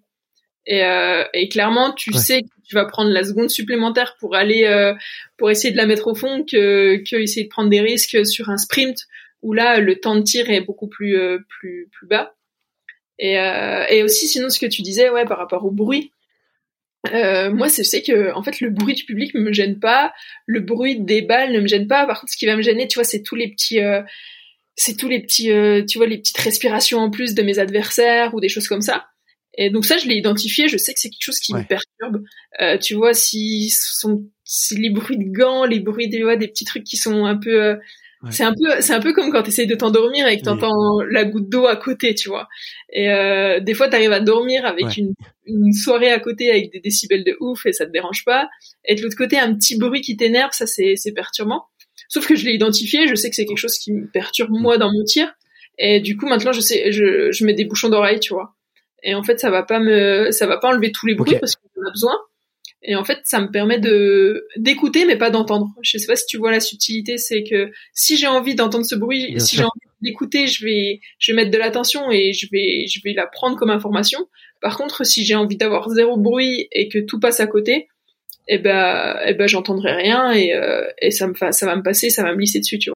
Et, euh, et clairement, tu sais que tu vas prendre la seconde supplémentaire pour aller euh, pour essayer de la mettre au fond que que essayer de prendre des risques sur un sprint où là le temps de tir est beaucoup plus euh, plus plus bas. Et, euh, et aussi sinon ce que tu disais ouais par rapport au bruit. Euh, moi, je sais que en fait le bruit du public me gêne pas, le bruit des balles ne me gêne pas. Par contre, ce qui va me gêner, tu vois, c'est tous les petits, c'est tous les petits, tu vois, les petites respirations en plus de mes adversaires ou des choses comme ça. Et donc ça, je l'ai identifié. Je sais que c'est quelque chose qui me perturbe. Euh, tu vois, si, sont, si les bruits de gants, les bruits des, des petits trucs qui sont un peu, euh, C'est un peu, c'est un peu comme quand t'essayes de t'endormir et que t'entends la goutte d'eau à côté, tu vois. Et euh, des fois, t'arrives à dormir avec une, une, soirée à côté avec des décibels de ouf et ça te dérange pas. Et de l'autre côté, un petit bruit qui t'énerve, ça c'est, c'est perturbant. Sauf que je l'ai identifié, je sais que c'est quelque chose qui me perturbe moi dans mon tir. Et du coup, maintenant, je sais, je, je mets des bouchons d'oreille, tu vois. Et en fait, ça va pas me, ça va pas enlever tous les bruits parce qu'on a besoin. Et en fait, ça me permet de d'écouter, mais pas d'entendre. Je sais pas si tu vois la subtilité, c'est que si j'ai envie d'entendre ce bruit, si j'ai envie d'écouter, je vais je vais mettre de l'attention et je vais je vais la prendre comme information. Par contre, si j'ai envie d'avoir zéro bruit et que tout passe à côté, eh ben eh ben j'entendrai rien et euh, et ça me ça va me passer, ça va me glisser dessus, tu vois.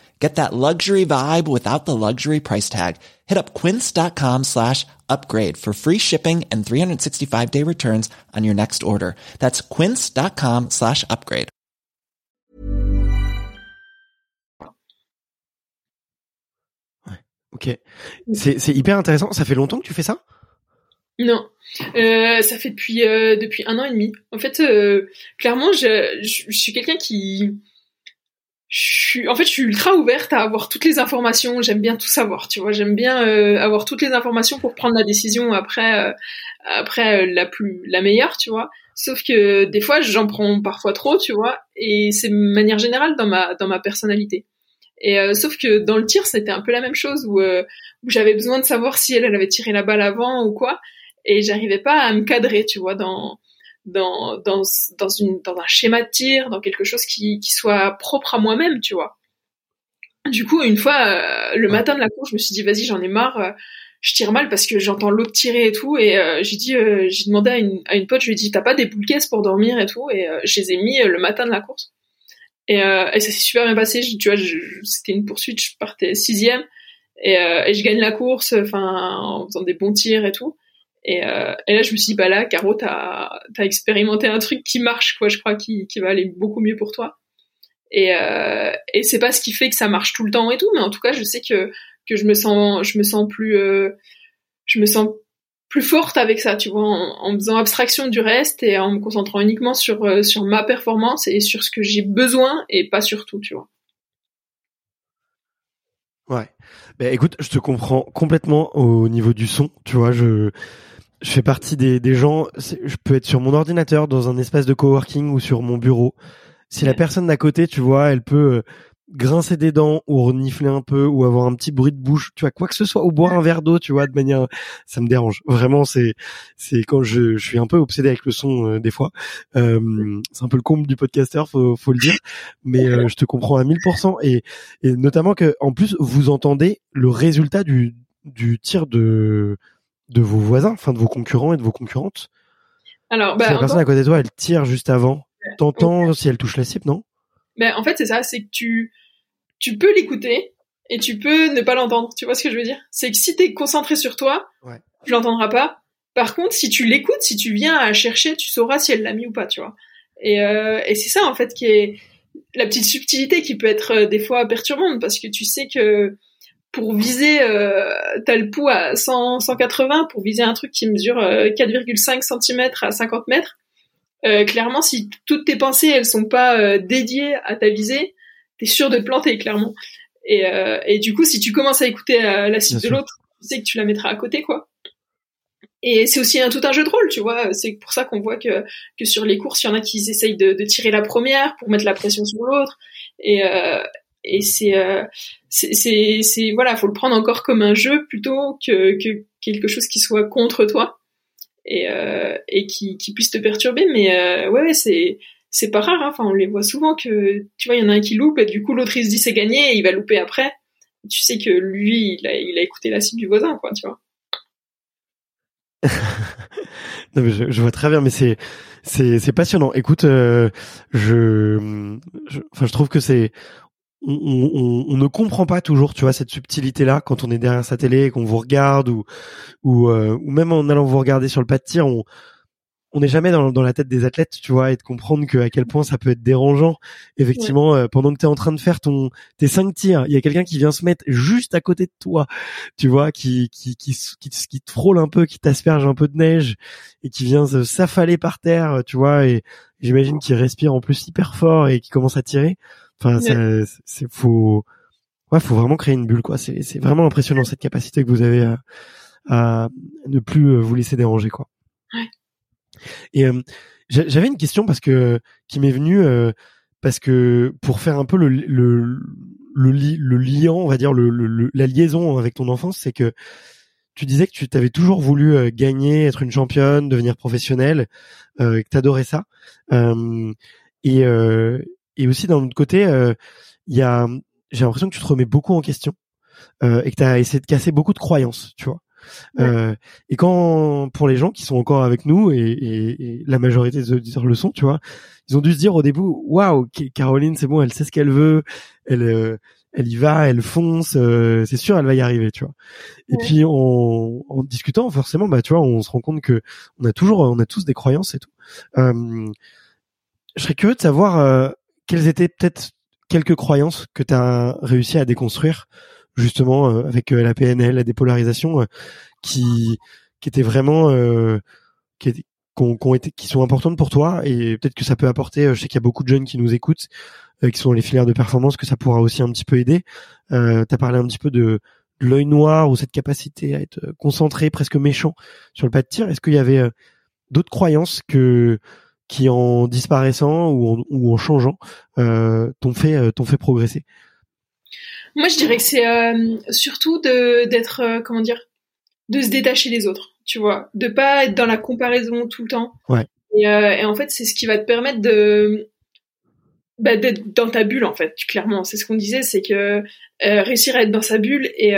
Get that luxury vibe without the luxury price tag. Hit up quince.com slash upgrade for free shipping and 365 day returns on your next order. That's quince.com slash upgrade. Ok. C'est hyper intéressant. Ça fait longtemps que tu fais ça? Non, euh, ça fait depuis euh, depuis un an et demi. En fait, euh, clairement, je, je, je suis quelqu'un qui, suis, en fait, je suis ultra ouverte à avoir toutes les informations. J'aime bien tout savoir, tu vois. J'aime bien euh, avoir toutes les informations pour prendre la décision après, euh, après la plus, la meilleure, tu vois. Sauf que des fois, j'en prends parfois trop, tu vois. Et c'est de manière générale dans ma dans ma personnalité. Et euh, sauf que dans le tir, c'était un peu la même chose où, euh, où j'avais besoin de savoir si elle, elle avait tiré la balle avant ou quoi, et j'arrivais pas à me cadrer, tu vois, dans dans dans dans une dans un schéma de tir, dans quelque chose qui qui soit propre à moi-même, tu vois. Du coup, une fois, euh, le matin de la course, je me suis dit vas-y, j'en ai marre. je tire mal parce que j'entends l'autre tirer et tout et j'ai dit j'ai demandé à une à une pote je lui ai dit t'as pas des boules caisses pour dormir et tout et je les ai mis le matin de la course et, euh, et ça s'est super bien passé. tu vois, c'était une poursuite, je partais sixième et, euh, et je gagne la course, enfin en faisant des bons tirs et tout. Et, euh, et là, je me suis dit, bah là, Caro, t'as as expérimenté un truc qui marche, quoi. Je crois qui, qui va aller beaucoup mieux pour toi. Et, euh, et c'est pas ce qui fait que ça marche tout le temps et tout, mais en tout cas, je sais que que je me sens, je me sens plus, euh, je me sens plus forte avec ça, tu vois, en, faisant abstraction du reste et en me concentrant uniquement sur euh, sur ma performance et sur ce que j'ai besoin et pas sur tout, tu vois. Ouais. Ben écoute, je te comprends complètement au niveau du son, tu vois, je je fais partie des, des gens, je peux être sur mon ordinateur dans un espace de coworking ou sur mon bureau. Si la personne d'à côté, tu vois, elle peut euh, grincer des dents ou renifler un peu ou avoir un petit bruit de bouche, tu vois, quoi que ce soit, ou boire un verre d'eau, tu vois, de manière, ça me dérange. Vraiment, c'est, c'est quand je, je suis un peu obsédé avec le son euh, des fois. Euh, c'est un peu le comble du podcasteur, faut, faut le dire. Mais euh, je te comprends à 1000% et, et notamment que, en plus, vous entendez le résultat du, du tir de, de vos voisins, enfin de vos concurrents et de vos concurrentes. Alors, bah, si la personne à côté de toi, elle tire juste avant. T'entends si elle touche la cible, non? Ben, en fait, c'est ça, c'est que tu, tu peux l'écouter et tu peux ne pas l'entendre. Tu vois ce que je veux dire? C'est que si t'es concentré sur toi, ouais. tu l'entendras pas. Par contre, si tu l'écoutes, si tu viens à chercher, tu sauras si elle l'a mis ou pas, tu vois. Et, euh, et c'est ça en fait qui est la petite subtilité qui peut être euh, des fois perturbante parce que tu sais que pour viser, euh, t'as le pouls à 100, 180 pour viser un truc qui mesure 4,5 euh, cm à 50 mètres. Euh, clairement, si toutes tes pensées elles sont pas euh, dédiées à ta visée, t'es sûr de te planter clairement. Et, euh, et du coup, si tu commences à écouter euh, la cible de l'autre, tu sais que tu la mettras à côté, quoi. Et c'est aussi un, tout un jeu de rôle, tu vois. C'est pour ça qu'on voit que, que sur les courses, il y en a qui essayent de, de tirer la première pour mettre la pression sur l'autre. Et, et c'est, euh, c'est, c'est, voilà, faut le prendre encore comme un jeu plutôt que, que quelque chose qui soit contre toi et, euh, et qui, qui puisse te perturber. Mais euh, ouais, c'est c'est pas rare, hein. enfin on les voit souvent que tu vois il y en a un qui loupe et du coup l'autre il se dit c'est gagné et il va louper après. Tu sais que lui il a, il a écouté la cible du voisin quoi, tu vois. non mais je, je, vois très bien, mais c'est c'est passionnant. Écoute, euh, je, enfin je trouve que c'est on, on, on, ne comprend pas toujours, tu vois, cette subtilité-là quand on est derrière sa télé et qu'on vous regarde ou ou, euh, ou même en allant vous regarder sur le pas de tir, on on n'est jamais dans, dans, la tête des athlètes, tu vois, et de comprendre que à quel point ça peut être dérangeant. Effectivement, euh, pendant que tu es en train de faire ton tes cinq tirs, il y a quelqu'un qui vient se mettre juste à côté de toi, tu vois, qui qui qui qui, qui te frôle un peu, qui t'asperge un peu de neige et qui vient s'affaler par terre, tu vois, et j'imagine qu'il respire en plus hyper fort et qui commence à tirer. Enfin, c'est faut ouais, faut vraiment créer une bulle quoi. C'est vraiment impressionnant cette capacité que vous avez à, à ne plus vous laisser déranger quoi. Ouais. Et euh, j'avais une question parce que qui m'est venue euh, parce que pour faire un peu le le le, le liant, on va dire le, la liaison avec ton enfance, c'est que tu disais que tu t'avais toujours voulu euh, gagner, être une championne, devenir professionnelle, euh, que t'adorais ça. Euh, et et aussi d'un autre côté, il y a j'ai l'impression que tu te remets beaucoup en question et que tu as essayé de casser beaucoup de croyances, tu vois. Euh, et quand pour les gens qui sont encore avec nous et, et, et la majorité des auditeurs le sont, tu vois, ils ont dû se dire au début, waouh, Caroline, c'est bon, elle sait ce qu'elle veut, elle euh, elle y va, elle fonce, euh, c'est sûr, elle va y arriver, tu vois. Et puis en, en, discutant, forcément, bah tu vois, on se rend compte que on a toujours, on a tous des croyances et tout. Euh, je serais curieux de savoir quelles étaient peut-être quelques croyances que tu as réussi à déconstruire justement euh, avec euh, la PNL, la dépolarisation, euh, qui qui étaient vraiment qui, ont, été, qui sont importantes pour toi et peut-être que ça peut apporter. je sais qu'il y a beaucoup de jeunes qui nous écoutent, qui sont les filières de performance, que ça pourra aussi un petit peu aider. Euh, tu as parlé un petit peu de, l'œil noir ou cette capacité à être concentré, presque méchant sur le pas de tir. Est-ce qu'il y avait d'autres croyances que qui en disparaissant ou en, ou en changeant euh, t'ont fait t'ont fait progresser moi, je dirais que c'est euh, surtout de d'être euh, comment dire, de se détacher des autres, tu vois, de pas être dans la comparaison tout le temps. Ouais. Et, euh, et en fait, c'est ce qui va te permettre de bah, d'être dans ta bulle en fait. Clairement, c'est ce qu'on disait, c'est que réussir à être dans sa bulle et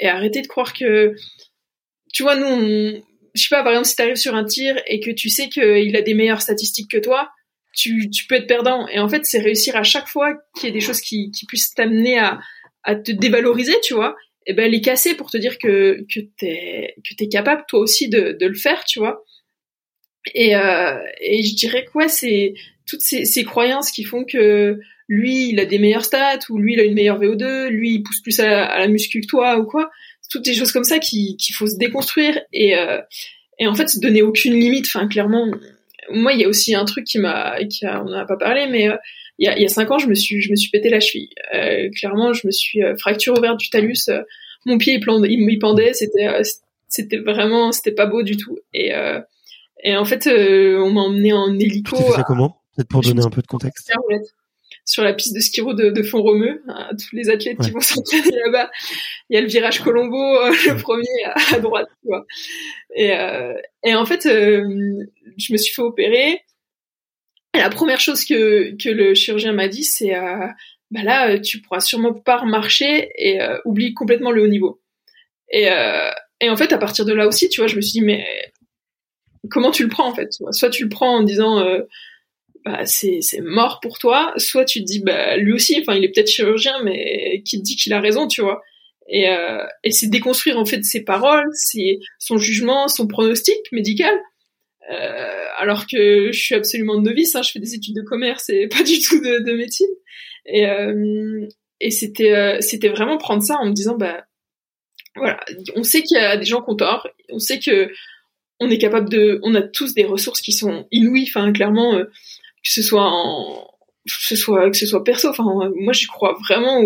et arrêter de croire que, tu vois, nous, on, je sais pas, par exemple, si t'arrives sur un tir et que tu sais qu'il a des meilleures statistiques que toi, tu, tu peux être perdant. Et en fait, c'est réussir à chaque fois qu'il y ait des choses qui, qui puissent t'amener à, à te dévaloriser, tu vois, et ben les casser pour te dire que que t'es que t'es capable toi aussi de, de le faire, tu vois. Et euh, et je dirais que ouais, c'est toutes ces, ces croyances qui font que lui il a des meilleurs stats ou lui il a une meilleure VO2, lui il pousse plus à, la muscu que toi ou quoi. Toutes des choses comme ça qu'il faut se déconstruire et euh, et en fait se donner aucune limite. Enfin clairement, moi il y a aussi un truc qui m'a a, on n'a pas parlé mais euh, il y a, il y a cinq ans, je me suis, je me suis pété la cheville. Euh, clairement, je me suis fracture ouverte du talus. Mon pied, il, il, pendait. C'était, c'était vraiment, c'était pas beau du tout. Et, et en fait, on m'a emmené en hélico. Tu fait ça comment? Peut-être pour donner un peu de contexte. Sur la piste de ski de, de Font-Romeu, tous les athlètes qui vont s'entraîner là-bas, il y a le virage Colombo, le premier à, droite, tu vois. Et, et en fait, je me suis fait opérer. La première chose que, que le chirurgien m'a dit, c'est euh, bah là, euh, tu pourras sûrement pas remarcher et euh, oublie complètement le haut niveau. Et, euh, et en fait, à partir de là aussi, tu vois, je me suis dit, mais comment tu le prends en fait Soit tu le prends en disant, euh, bah, c'est mort pour toi, soit tu te dis, bah lui aussi, enfin, il est peut-être chirurgien, mais qui te dit qu'il a raison, tu vois. Et, euh, et c'est déconstruire en fait ses paroles, ses, son jugement, son pronostic médical euh, alors que je suis absolument novice, hein, je fais des études de commerce et pas du tout de, de médecine. Et, euh, et c'était euh, c'était vraiment prendre ça en me disant bah voilà, on sait qu'il y a des gens qui ont tort, on sait que on est capable de, on a tous des ressources qui sont inouïes, enfin clairement que ce soit en que ce soit que ce soit perso, enfin moi j'y crois vraiment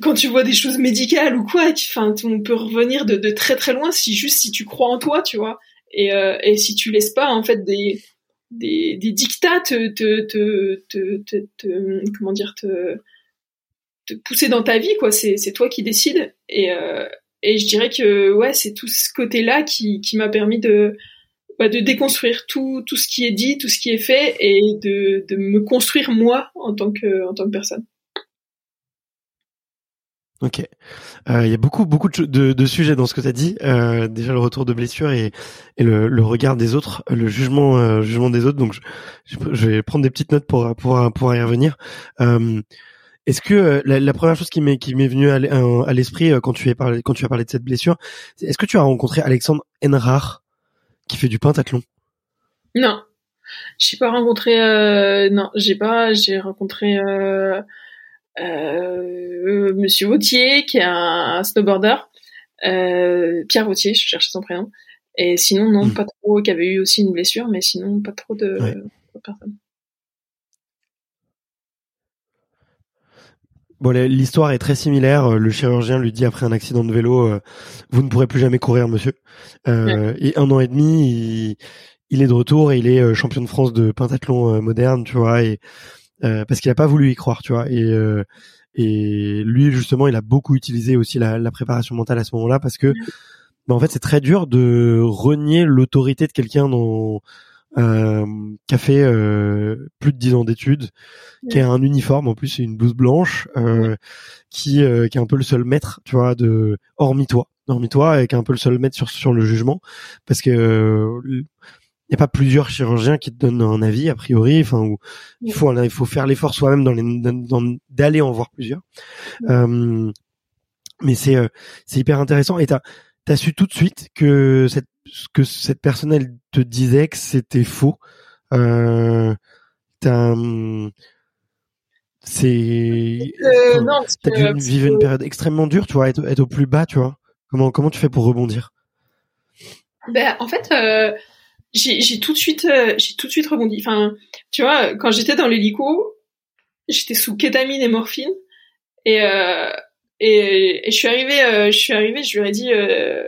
quand tu vois des choses médicales ou quoi, enfin on peut revenir de, de très très loin si juste si tu crois en toi, tu vois. Et, euh, et si tu laisses pas en fait des des, des dictats te, te, te, te, comment dire te, te pousser dans ta vie quoi. C'est c'est toi qui décides. Et euh, et je dirais que ouais c'est tout ce côté là qui qui m'a permis de bah, de déconstruire tout tout ce qui est dit tout ce qui est fait et de de me construire moi en tant que en tant que personne Ok. Euh, il y a beaucoup beaucoup de, de, sujets dans ce que tu as dit. Euh, déjà le retour de blessure et, et le, le, regard des autres, le jugement euh, jugement des autres. Donc je, je, vais prendre des petites notes pour pour pour y revenir. Euh, est-ce que euh, la, la, première chose qui m'est qui m'est venue à l'esprit quand tu as parlé quand tu as parlé de cette blessure, est-ce que tu as rencontré Alexandre Enrard qui fait du pentathlon Non, j'ai pas rencontré. Euh, non, j'ai pas. J'ai rencontré euh, euh, Monsieur Vautier, qui est un, snowboarder. Euh, Pierre Vautier, je cherchais son prénom. Et sinon, non, hmm. pas trop. Qui avait eu aussi une blessure, mais sinon, pas trop de, de personnes. Bon, l'histoire est très similaire. Le chirurgien lui dit après un accident de vélo, euh, vous ne pourrez plus jamais courir, monsieur. Euh, Et un an et demi, il, il, est de retour et il est euh, champion de France de pentathlon euh, moderne, tu vois, et parce qu'il a pas voulu y croire, tu vois. Et et lui justement, il a beaucoup utilisé aussi la, la préparation mentale à ce moment-là parce que, bah, en fait, c'est très dur de renier l'autorité de quelqu'un dans euh, qui a fait euh, plus de 10 ans d'études, qui a un uniforme en plus, c'est une blouse blanche, euh, qui, euh, qui est un peu le seul maître, tu vois, de hormis toi, hormis toi, et qui est un peu le seul maître sur sur le jugement, parce que il n'y a pas plusieurs chirurgiens qui te donnent un avis a priori, enfin où il faut il faut faire l'effort soi-même dans les d'aller en voir plusieurs. mais c'est c'est hyper intéressant et t'as t'as su tout de suite que cette que cette personne elle te disait que c'était faux. Euh, c'est euh, t'as dû vivre une période extrêmement dure, tu vois, être, au plus bas, tu vois. Comment comment tu fais pour rebondir? Ben en fait. Euh, j'ai tout de suite euh, j'ai tout de suite rebondi enfin tu vois quand j'étais dans l'hélico j'étais sous kétamine et morphine et euh, et, et, je suis arrivée euh, je suis arrivée je lui ai dit euh,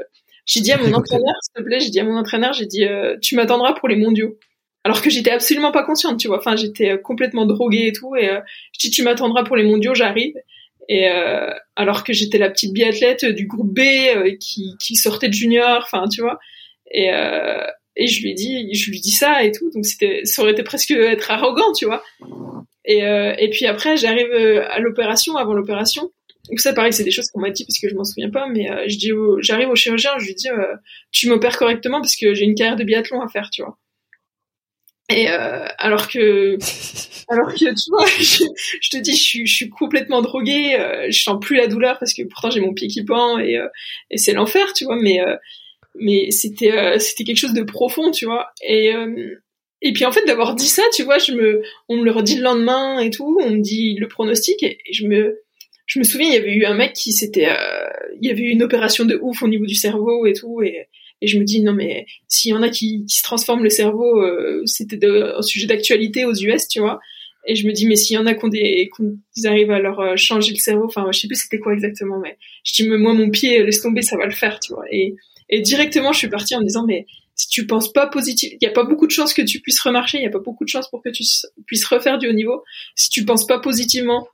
j'ai dit à mon entraîneur, s'il te plaît, j'ai dit à mon entraîneur, j'ai dit, euh, tu m'attendras pour les mondiaux. Alors que j'étais absolument pas consciente, tu vois. Enfin, j'étais euh, complètement droguée et tout. Et euh, je dis, tu m'attendras pour les mondiaux, j'arrive. Et alors que j'étais la petite biathlète du groupe B qui, qui sortait de junior, enfin, tu vois. Et, et je lui dis, je lui dis ça et tout. Donc c'était, ça aurait été presque être arrogant, tu vois. Et, et puis après, j'arrive à l'opération, avant l'opération. Donc ça, pareil, c'est des choses qu'on m'a dit parce que je m'en souviens pas, mais euh, je dis, j'arrive au chirurgien, je lui dis, euh, tu m'opères correctement parce que j'ai une carrière de biathlon à faire, tu vois. Et euh, alors que, alors que tu vois, je, te dis, je suis, je suis complètement droguée, je sens plus la douleur parce que pourtant j'ai mon pied qui pend et, et c'est l'enfer, tu vois. Mais mais c'était c'était quelque chose de profond, tu vois. Et et puis en fait d'avoir dit ça, tu vois, je me, on me le redit le lendemain et tout, on me dit le pronostic et je me je me souviens, il y avait eu un mec qui s'était, euh, il y avait eu une opération de ouf au niveau du cerveau et tout, et, et je me dis non mais s'il y en a qui, qui se transforment le cerveau, euh, c'était un sujet d'actualité aux US, tu vois. Et je me dis mais s'il y en a qui des, arrivent à leur euh, changer le cerveau, enfin je sais plus c'était quoi exactement, mais je dis mais moi mon pied laisse tomber, ça va le faire, tu vois. Et, et directement je suis partie en me disant mais si tu penses pas positif, il y a pas beaucoup de chances que tu puisses remarcher, il y a pas beaucoup de chances pour que tu puisses refaire du haut niveau. Si tu penses pas positivement,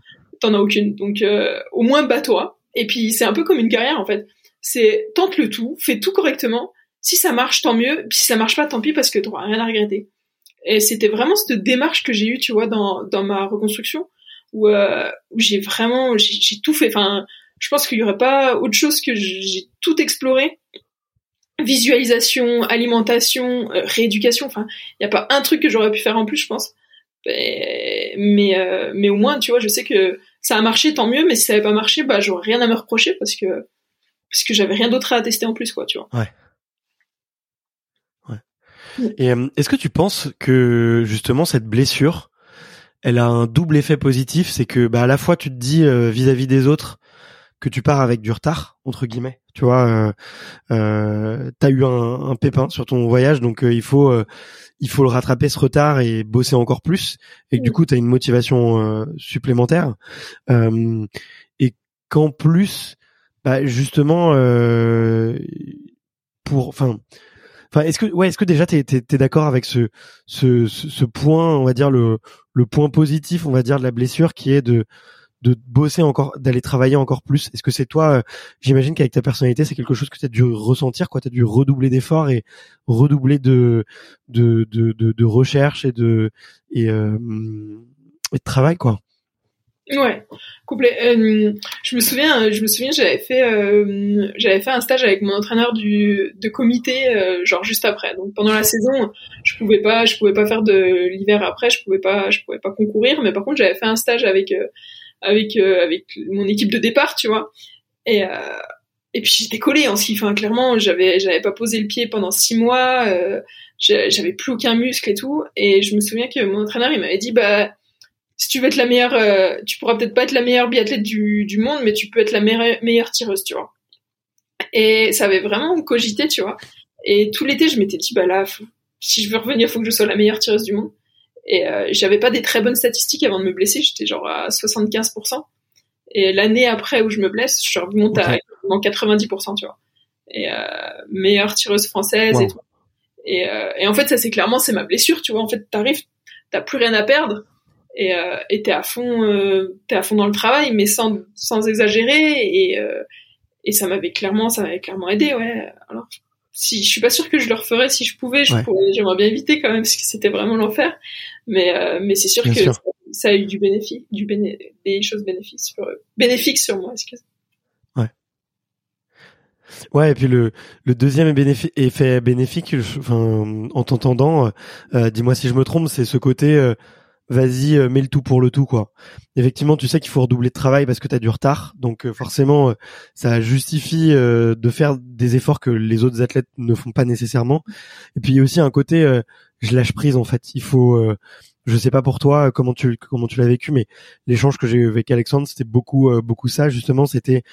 t'en as aucune. Donc euh, au moins bats-toi. Et puis c'est un peu comme une carrière en fait. C'est tente le tout, fais tout correctement. Si ça marche, tant mieux. Puis si ça marche pas, tant pis parce que t'auras rien à regretter. Et c'était vraiment cette démarche que j'ai eue, tu vois, dans, dans ma reconstruction, où, euh, où j'ai vraiment, j'ai tout fait. Enfin, je pense qu'il y aurait pas autre chose que j'ai tout exploré. Visualisation, alimentation, euh, rééducation. Enfin, il y a pas un truc que j'aurais pu faire en plus, je pense. Mais mais, mais au moins, tu vois, je sais que ça a marché, tant mieux, mais si ça avait pas marché, bah, j'aurais rien à me reprocher parce que, parce que j'avais rien d'autre à tester en plus, quoi, tu vois. Ouais. Ouais. Et euh, est-ce que tu penses que justement cette blessure, elle a un double effet positif, c'est que bah à la fois tu te dis euh, vis-à-vis des autres que tu pars avec du retard entre guillemets, tu vois, euh, euh t'as eu un, un, pépin sur ton voyage, donc il faut il faut le rattraper ce retard et bosser encore plus. Et du coup tu as une motivation euh, supplémentaire. Euh, et qu'en plus bah, justement euh, pour enfin enfin est-ce que ouais est-ce que déjà tu es, d'accord avec ce, ce ce point on va dire le le point positif on va dire de la blessure qui est de de bosser encore, d'aller travailler encore plus Est-ce que c'est toi euh, J'imagine qu'avec ta personnalité, c'est quelque chose que tu as dû ressentir, quoi. Tu as dû redoubler d'efforts et redoubler de de, de recherche et de et, euh, travail, quoi. Ouais, complet. Euh, je me souviens, je me souviens, j'avais fait, j'avais fait un stage avec mon entraîneur du de comité, genre juste après. Donc pendant la saison, je pouvais pas, je pouvais pas faire de l'hiver après, je pouvais pas, je pouvais pas concourir. Mais par contre, j'avais fait un stage avec avec euh, avec mon équipe de départ, tu vois. Et euh, et puis j'étais collée en ski. Enfin, clairement, j'avais j'avais pas posé le pied pendant six mois. Euh, j'avais plus aucun muscle et tout. Et je me souviens que mon entraîneur il m'avait dit bah si tu veux être la meilleure, euh, tu pourras peut-être pas être la meilleure biathlète du, du monde, mais tu peux être la meilleure, meilleure tireuse, tu vois. Et ça avait vraiment cogité, tu vois. Et tout l'été, je m'étais dit bah là, si je veux revenir, faut que je sois la meilleure tireuse du monde. Et euh, j'avais pas des très bonnes statistiques avant de me blesser. J'étais genre à 75%. Et l'année après où je me blesse, je remonte à 90%, tu vois. Et euh, meilleure tireuse française et tout. Et, euh, et, en fait, ça c'est clairement c'est ma blessure, tu vois. En fait, t'arrives, t'as plus rien à perdre et euh, et t'es à fond, euh, t'es à fond dans le travail, mais sans sans exagérer. Et euh, et ça m'avait clairement, ça m'avait clairement aidé, ouais. Alors si je suis pas sûre que je le referais si je pouvais, je pourrais, j'aimerais bien éviter quand même parce que c'était vraiment l'enfer. Mais euh, mais c'est sûr que Ça, a eu du bénéfice, du béné des choses bénéfiques sur bénéfiques sur moi, excuse. Ouais. Ouais, et puis le, le deuxième effet bénéfique, enfin, en t'entendant, euh, dis-moi si je me trompe, c'est ce côté, euh, vas-y, euh, mets le tout pour le tout, quoi. Effectivement, tu sais qu'il faut redoubler de travail parce que tu as du retard, donc euh, forcément, ça justifie de faire des efforts que les autres athlètes ne font pas nécessairement. Et puis il y a aussi un côté, je lâche prise en fait. Il faut je sais pas pour toi comment tu comment tu l'as vécu mais l'échange que j'ai eu avec Alexandre c'était beaucoup beaucoup ça justement c'était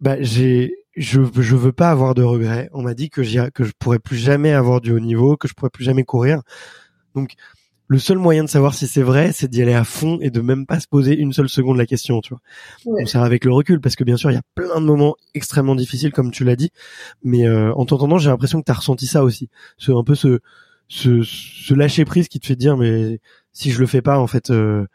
bah j'ai je, je veux pas avoir de regrets. On m'a dit que, que je pourrais plus jamais avoir du haut niveau, que je pourrais plus jamais courir. Donc, le seul moyen de savoir si c'est vrai, c'est d'y aller à fond et de même pas se poser une seule seconde la question, tu vois. Ouais. ça avec le recul, parce que bien sûr, il y a plein de moments extrêmement difficiles, comme tu l'as dit. Mais euh, en t'entendant, j'ai l'impression que tu as ressenti ça aussi. Ce, un peu ce, ce, lâcher prise qui te fait dire, mais si je le fais pas, en fait, euh,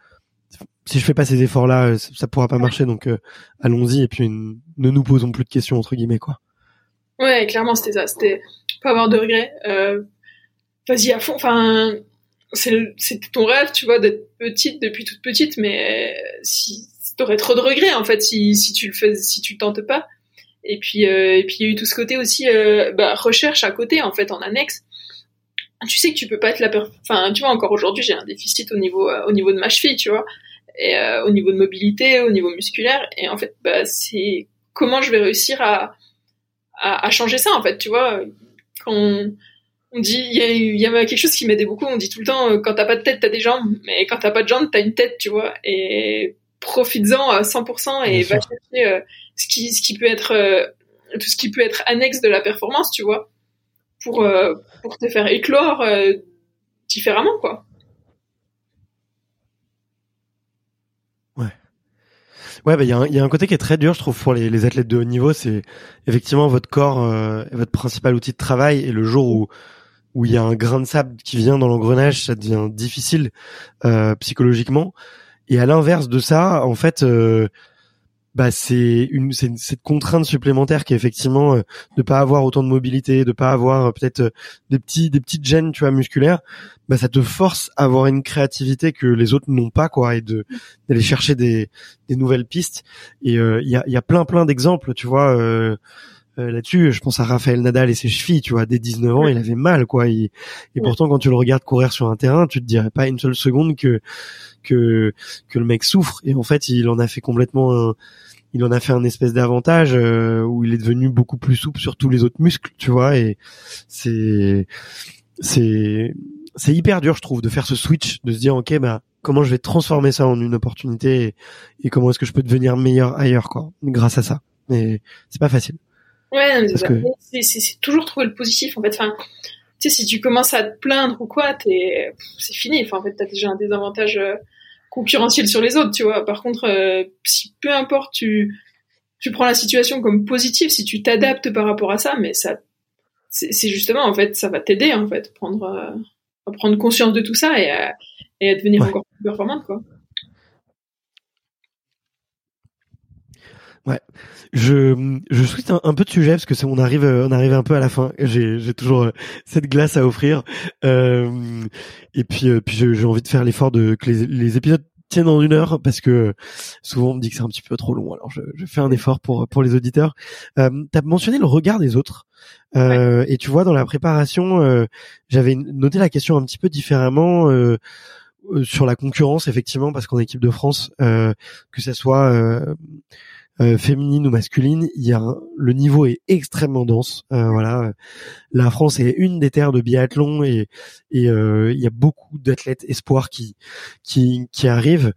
si je fais pas ces efforts là euh, ça pourra pas marcher donc euh, allons-y et puis ne nous posons plus de questions entre guillemets quoi. Ouais clairement c'était ça c'était pas avoir de regrets vas-y à fond enfin c'était ton rêve tu vois d'être petite depuis toute petite mais si t'aurais trop de regrets en fait si, tu le fais si tu tentes pas. Et puis et puis il y a eu tout ce côté aussi bah, recherche à côté en fait en annexe tu sais que tu peux pas être la enfin tu vois encore aujourd'hui j'ai un déficit au niveau au niveau de ma cheville tu vois et euh, au niveau de mobilité, au niveau musculaire. Et en fait, bah, c'est comment je vais réussir à, à, à, changer ça, en fait, tu vois. Quand on, on dit, il y a, y a quelque chose qui m'aidait beaucoup, on dit tout le temps, euh, quand t'as pas de tête, t'as des jambes, mais quand t'as pas de jambes, t'as une tête, tu vois. Et profites-en à 100% et va chercher euh, ce qui, ce qui peut être, euh, tout ce qui peut être annexe de la performance, tu vois, pour, pour te faire éclore différemment, quoi. Ouais, bah il y, a un, y a un côté qui est très dur, je trouve, pour les, les athlètes de haut niveau. C'est effectivement votre corps euh, est votre principal outil de travail, et le jour où où il y a un grain de sable qui vient dans l'engrenage, ça devient difficile euh, psychologiquement. Et à l'inverse de ça, en fait, euh, bah c'est une c'est cette contrainte supplémentaire qui est effectivement euh, de pas avoir autant de mobilité, de pas avoir euh, peut-être euh, des petits des petites gènes tu vois musculaires, bah ça te force à avoir une créativité que les autres n'ont pas quoi et de d'aller chercher des des nouvelles pistes et il y a il y a plein plein d'exemples tu vois là-dessus, je pense à Raphaël Nadal et ses chevilles, tu vois, dès 19 ans, il avait mal, quoi. et pourtant, quand tu le regardes courir sur un terrain, tu te dirais pas une seule seconde que que que le mec souffre. Et en fait, il en a fait complètement un, il en a fait un espèce d'avantage euh, où il est devenu beaucoup plus souple sur tous les autres muscles, tu vois. Et c'est c'est c'est hyper dur, je trouve, de faire ce switch, de se dire ok, bah comment je vais transformer ça en une opportunité et, comment est-ce que je peux devenir meilleur ailleurs, quoi, grâce à ça. Mais c'est pas facile. Ouais, c'est toujours trouver le positif en fait. Enfin, tu sais, si tu commences à te plaindre ou quoi, t'es, c'est fini. Enfin, en fait, t'as déjà un désavantage euh, concurrentiel sur les autres, tu vois. Par contre, euh, si peu importe, tu, tu prends la situation comme positive, si tu t'adaptes par rapport à ça, mais ça, c'est justement, en fait, ça va t'aider, en fait, prendre, euh, à prendre conscience de tout ça et à, et à devenir encore plus performante, quoi. Ouais. Je, je souhaite un, peu de sujet parce que c'est, on arrive, on arrive un peu à la fin. J'ai, j'ai toujours euh, cette glace à offrir. Euh, et puis, euh, puis j'ai envie de faire l'effort de que les, les épisodes tiennent en une heure parce que souvent on me dit que c'est un petit peu trop long. Alors je, je fais un effort pour pour les auditeurs. Euh, T'as mentionné le regard des autres. Euh, Et tu vois dans la préparation, euh, j'avais noté la question un petit peu différemment. Euh, sur la concurrence effectivement parce qu'en équipe de France que ça soit féminine ou masculine, il y a le niveau est extrêmement dense. voilà, la France est une des terres de biathlon et et il y a beaucoup d'athlètes espoirs qui qui arrivent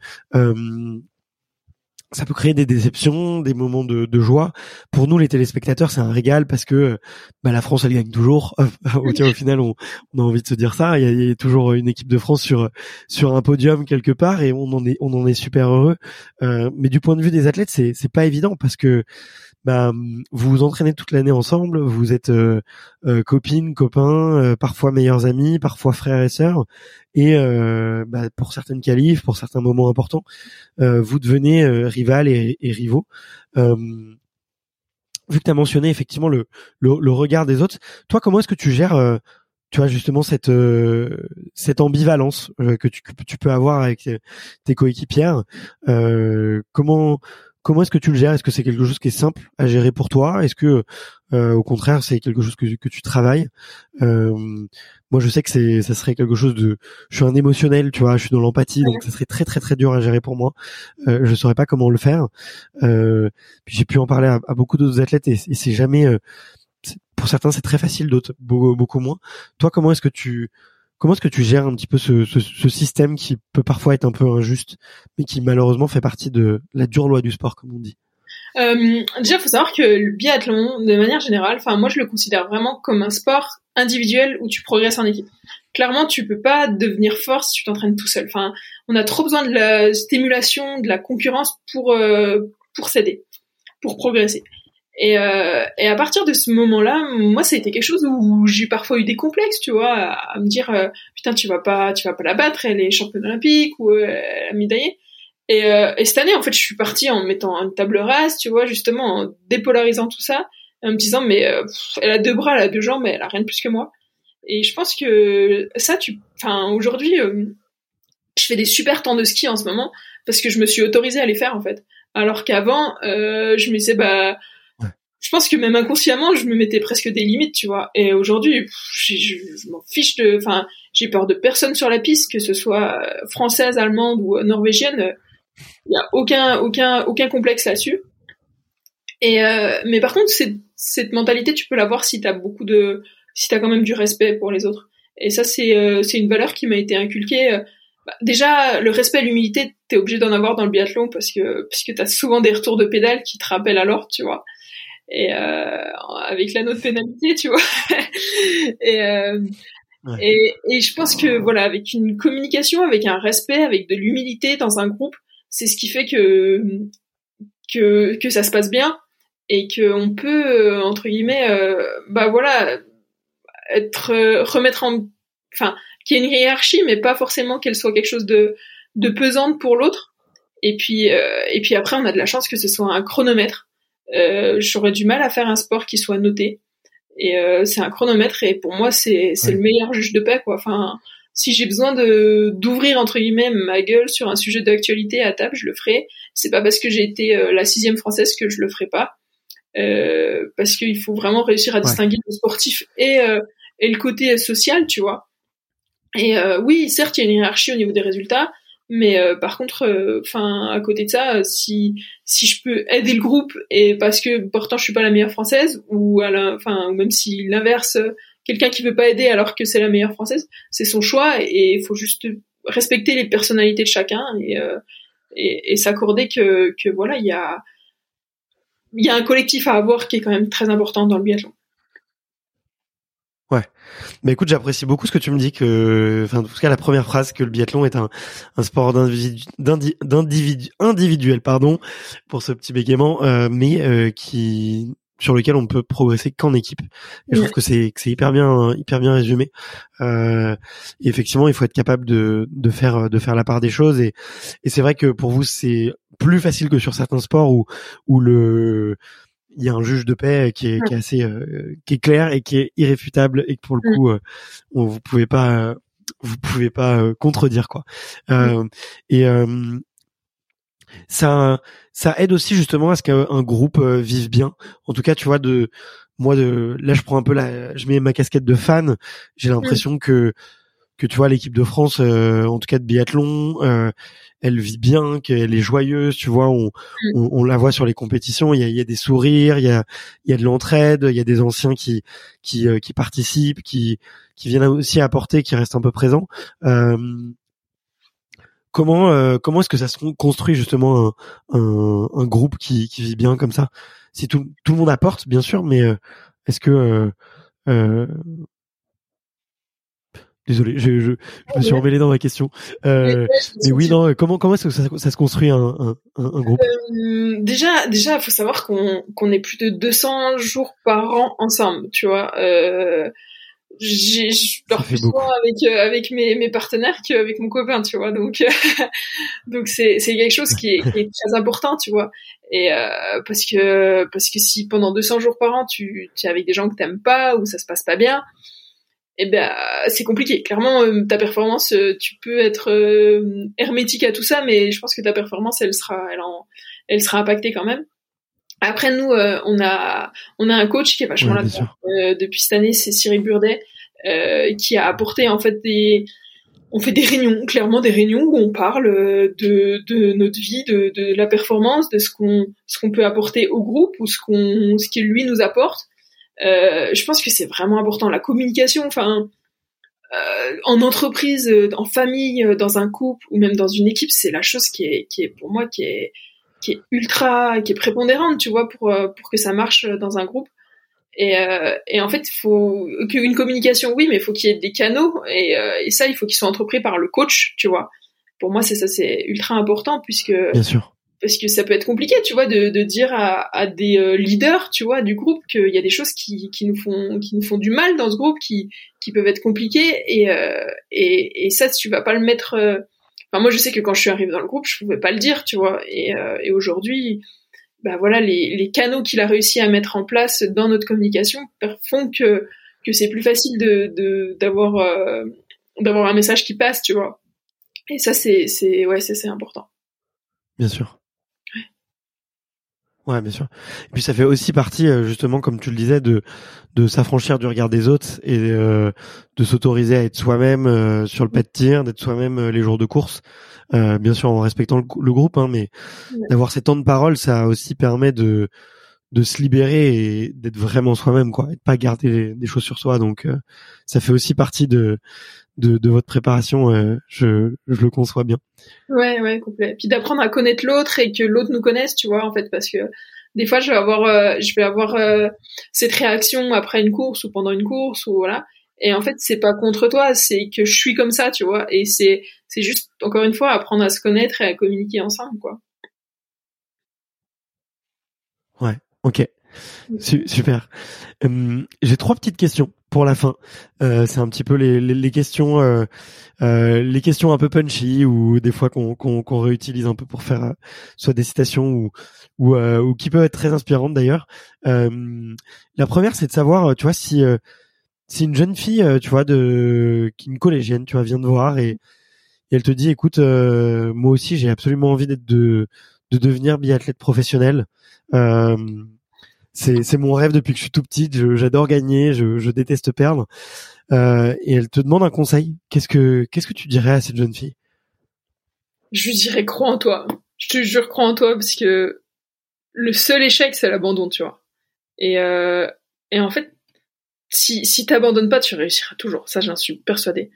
ça peut créer des déceptions, des moments de, de joie. Pour nous, les téléspectateurs, c'est un régal parce que bah, la France, elle gagne toujours. au final, on, on, a envie de se dire ça. Il y, a, il y, a, toujours une équipe de France sur sur un podium quelque part et on en est on en est super heureux. Euh, mais du point de vue des athlètes, c'est c'est pas évident parce que bah, vous vous entraînez toute l'année ensemble, vous êtes euh, euh, copines, copains, euh, parfois meilleurs amis, parfois frères et sœurs, et bah, pour certaines qualifs, pour certains moments importants, vous devenez rival et, et rivaux. vu que tu as mentionné effectivement le, le, le, regard des autres, toi comment est-ce que tu gères tu vois justement cette cette ambivalence que tu, que tu peux avoir avec tes coéquipières? Comment Comment est-ce que tu le gères? Est-ce que c'est quelque chose qui est simple à gérer pour toi? Est-ce que, euh, au contraire, c'est quelque chose que, que tu travailles? Euh, Moi, je sais que c'est, ça serait quelque chose de. Je suis un émotionnel, tu vois. Je suis dans l'empathie, donc ça serait très très très dur à gérer pour moi. Euh, je saurais pas comment le faire. Euh, puis j'ai pu en parler à, beaucoup d'autres athlètes et, et c'est jamais. Euh, pour certains, c'est très facile, d'autres beaucoup, beaucoup moins. Toi, comment est-ce que tu Comment est-ce que tu gères un petit peu ce, système qui peut parfois être un peu injuste, mais qui malheureusement fait partie de la dure loi du sport, comme on dit? Euh, Déjà, il faut savoir que le biathlon, de manière générale, enfin moi je le considère vraiment comme un sport individuel où tu progresses en équipe. Clairement, tu peux pas devenir fort si tu t'entraînes tout seul. Enfin, on a trop besoin de la stimulation, de la concurrence pour euh, pour s'aider, pour progresser. Et, euh, et à partir de ce moment-là, moi, ça a été quelque chose où j'ai parfois eu des complexes, tu vois, à, me dire euh, putain, tu vas pas, tu vas pas la battre, elle est championne olympique ou euh, elle a médaillé. Et, euh, et, cette année, en fait, je suis partie en mettant une table rase, tu vois, justement, en dépolarisant tout ça, en me disant mais euh, elle a deux bras, elle a deux jambes, mais elle a rien de plus que moi. Et je pense que ça, tu, enfin, aujourd'hui, je fais des super temps de ski en ce moment parce que je me suis autorisée à les faire en fait. Alors qu'avant, je me disais bah je pense que même inconsciemment, je me mettais presque des limites, tu vois. Et aujourd'hui, je, m'en fiche de, enfin, j'ai peur de personne sur la piste, que ce soit euh, française, allemande ou euh, norvégienne. Il y a aucun, aucun, aucun complexe là-dessus. Et euh, mais par contre, cette, mentalité, tu peux l'avoir si t'as beaucoup de, si t'as quand même du respect pour les autres. Et ça, c'est, euh, c'est une valeur qui m'a été inculquée. Bah, déjà, le respect l'humilité, t'es obligé d'en avoir dans le biathlon parce que, puisque t'as souvent des retours de pédale qui te rappellent alors, tu vois et euh, avec l'anneau de pénalité, tu vois. et, euh, et, et je pense que voilà, avec une communication, avec un respect, avec de l'humilité dans un groupe, c'est ce qui fait que que que ça se passe bien et que on peut euh, entre guillemets, euh, bah voilà, être remettre en, enfin, qu'il y ait une hiérarchie, mais pas forcément qu'elle soit quelque chose de de pesante pour l'autre. Et puis et puis après, on a de la chance que ce soit un chronomètre euh, j'aurais du mal à faire un sport qui soit noté. Et euh, c'est un chronomètre et pour moi c'est c'est le meilleur juge de paix quoi. Enfin, si j'ai besoin de d'ouvrir entre guillemets ma gueule sur un sujet d'actualité à table, je le ferai. C'est pas parce que j'ai été euh, la sixième française que je le ferai pas. Euh, parce qu'il faut vraiment réussir à distinguer le sportif et et le côté social, tu vois. Et oui, certes, il y a une hiérarchie au niveau des résultats, mais euh, par contre, euh, enfin, à côté de ça, si si je peux aider le groupe et parce que pourtant je suis pas la meilleure française ou même si l'inverse, quelqu'un qui veut pas aider alors que c'est la meilleure française, c'est son choix et il faut juste respecter les personnalités de chacun et euh, et, et s'accorder que que voilà, il y a il y a un collectif à avoir qui est quand même très important dans le biathlon. Ouais. Bah écoute, j'apprécie beaucoup ce que tu me dis que, enfin, en tout cas, la première phrase que le biathlon est un, un sport d'individu, individuel, pardon, pour ce petit bégaiement, euh, mais euh, qui sur lequel on peut progresser qu'en équipe. Et je trouve que c'est c'est hyper bien hyper bien résumé. Euh, et effectivement, il faut être capable de de faire de faire la part des choses. Et et c'est vrai que pour vous, c'est plus facile que sur certains sports où où le il y a un juge de paix qui est, qui est assez euh, qui est clair et qui est irréfutable et que pour le mm. coup euh, vous pouvez pas vous pouvez pas euh, contredire quoi. Euh, et ça ça aide aussi justement à ce qu'un groupe vive bien. En tout cas tu vois de moi de là je prends un peu la je mets ma casquette de fan. J'ai mm. l'impression que que tu vois l'équipe de France, en tout cas de biathlon, elle vit bien, qu'elle est joyeuse, tu vois, on, mm. on, la voit sur les compétitions, il y a, y a, des sourires, il y a, y a de l'entraide, il y a des anciens qui qui, qui participent, qui qui viennent aussi apporter, qui restent un peu présents. Euh, comment euh, comment est-ce que ça se construit justement un, un, un, groupe qui, qui vit bien comme ça? Si tout, tout le monde apporte, bien sûr, mais euh, est-ce que euh, Désolé, je, je, je me suis emmêlé dans ma question. Euh, mais oui, non. Comment comment est-ce que ça, ça, se construit un, un, un groupe? Euh, Déjà, déjà, faut savoir qu'on qu'on est plus de 200 jours par an ensemble. Tu vois, euh, j'ai plus avec euh, avec mes, mes partenaires qu'avec mon copain tu vois donc donc c'est c'est quelque chose qui est, qui est, très important tu vois et euh, parce que parce que si pendant 200 jours par an tu tu es avec des gens que t'aimes pas ou ça se passe pas bien eh ben c'est compliqué. Clairement euh, ta performance tu peux être hermétique à tout ça mais je pense que ta performance elle sera elle en, elle sera impactée quand même. Après nous, euh, on a on a un coach qui est vachement là euh, depuis cette année, c'est Cyril Burdet, euh, qui a apporté en fait des on fait des réunions, clairement des réunions où on parle de, de notre vie, de, de la performance, de ce qu'on ce qu'on peut apporter au groupe ou ce qu'on ce qu'il lui nous apporte. Je pense que c'est vraiment important la communication. Enfin, en entreprise, en famille, dans un couple ou même dans une équipe, c'est la chose qui est qui est pour moi qui est qui est ultra, qui est prépondérante, tu vois, pour euh, pour que ça marche dans un groupe. Et, euh, et en fait, il faut qu'une communication, oui, mais il faut qu'il y ait des canaux, et, euh, et ça, il faut qu'ils soient entrepris par le coach, tu vois. Pour moi, c'est ça, c'est ultra important puisque bien sûr parce que ça peut être compliqué, tu vois, de, de dire à, à des leaders, tu vois, du groupe qu'il y a des choses qui, qui nous font qui nous font du mal dans ce groupe, qui qui peuvent être compliquées, et et, et ça, tu vas pas le mettre moi, je sais que quand je suis arrivée dans le groupe, je pouvais pas le dire, tu vois. Et, euh, et aujourd'hui, bah voilà, les, les canaux qu'il a réussi à mettre en place dans notre communication font que que c'est plus facile de d'avoir euh, d'avoir un message qui passe, tu vois. Et ça, c'est c'est ouais, c'est important. Bien sûr. Ouais, bien sûr. Et puis ça fait aussi partie, euh, justement, comme tu le disais, de de s'affranchir du regard des autres et euh, de s'autoriser à être soi-même euh, sur le pet de tir, d'être soi-même les jours de course. bien sûr, en respectant le, groupe, hein, mais d'avoir ces temps de parole, ça aussi permet de de se libérer et d'être vraiment soi-même, quoi, et de pas garder des choses sur soi. Donc, ça fait aussi partie de de, de votre préparation. je je le conçois bien. Ouais, ouais, complet. Puis d'apprendre à connaître l'autre et que l'autre nous connaisse, tu vois, en fait, parce que des fois, je vais avoir, euh, je vais avoir euh, cette réaction après une course ou pendant une course ou voilà. Et en fait, c'est pas contre toi, c'est que je suis comme ça, tu vois. Et c'est, c'est juste encore une fois apprendre à se connaître et à communiquer ensemble, quoi. Ok, super. Hum, j'ai trois petites questions pour la fin. Euh, c'est un petit peu les, les, les questions, euh, euh, les questions un peu punchy ou des fois qu'on qu'on qu'on réutilise un peu pour faire euh, soit des citations ou ou, euh, ou qui peuvent être très inspirantes d'ailleurs. la première, c'est de savoir, tu vois, si si une jeune fille, tu vois, de qui une collégienne, tu vois, vient de voir et, et elle te dit, écoute, moi aussi, j'ai absolument envie d'être de de devenir biathlète professionnel. Euh, c'est mon rêve depuis que je suis tout petit. J'adore gagner, je, déteste perdre. Euh, et elle te demande un conseil. Qu'est-ce que tu dirais à cette jeune fille? Je lui dirais crois en toi. Je te jure crois en toi parce que le seul échec c'est l'abandon, tu vois. Et euh, en fait si si t'abandonnes pas, tu réussiras toujours. Ça j'en suis persuadée.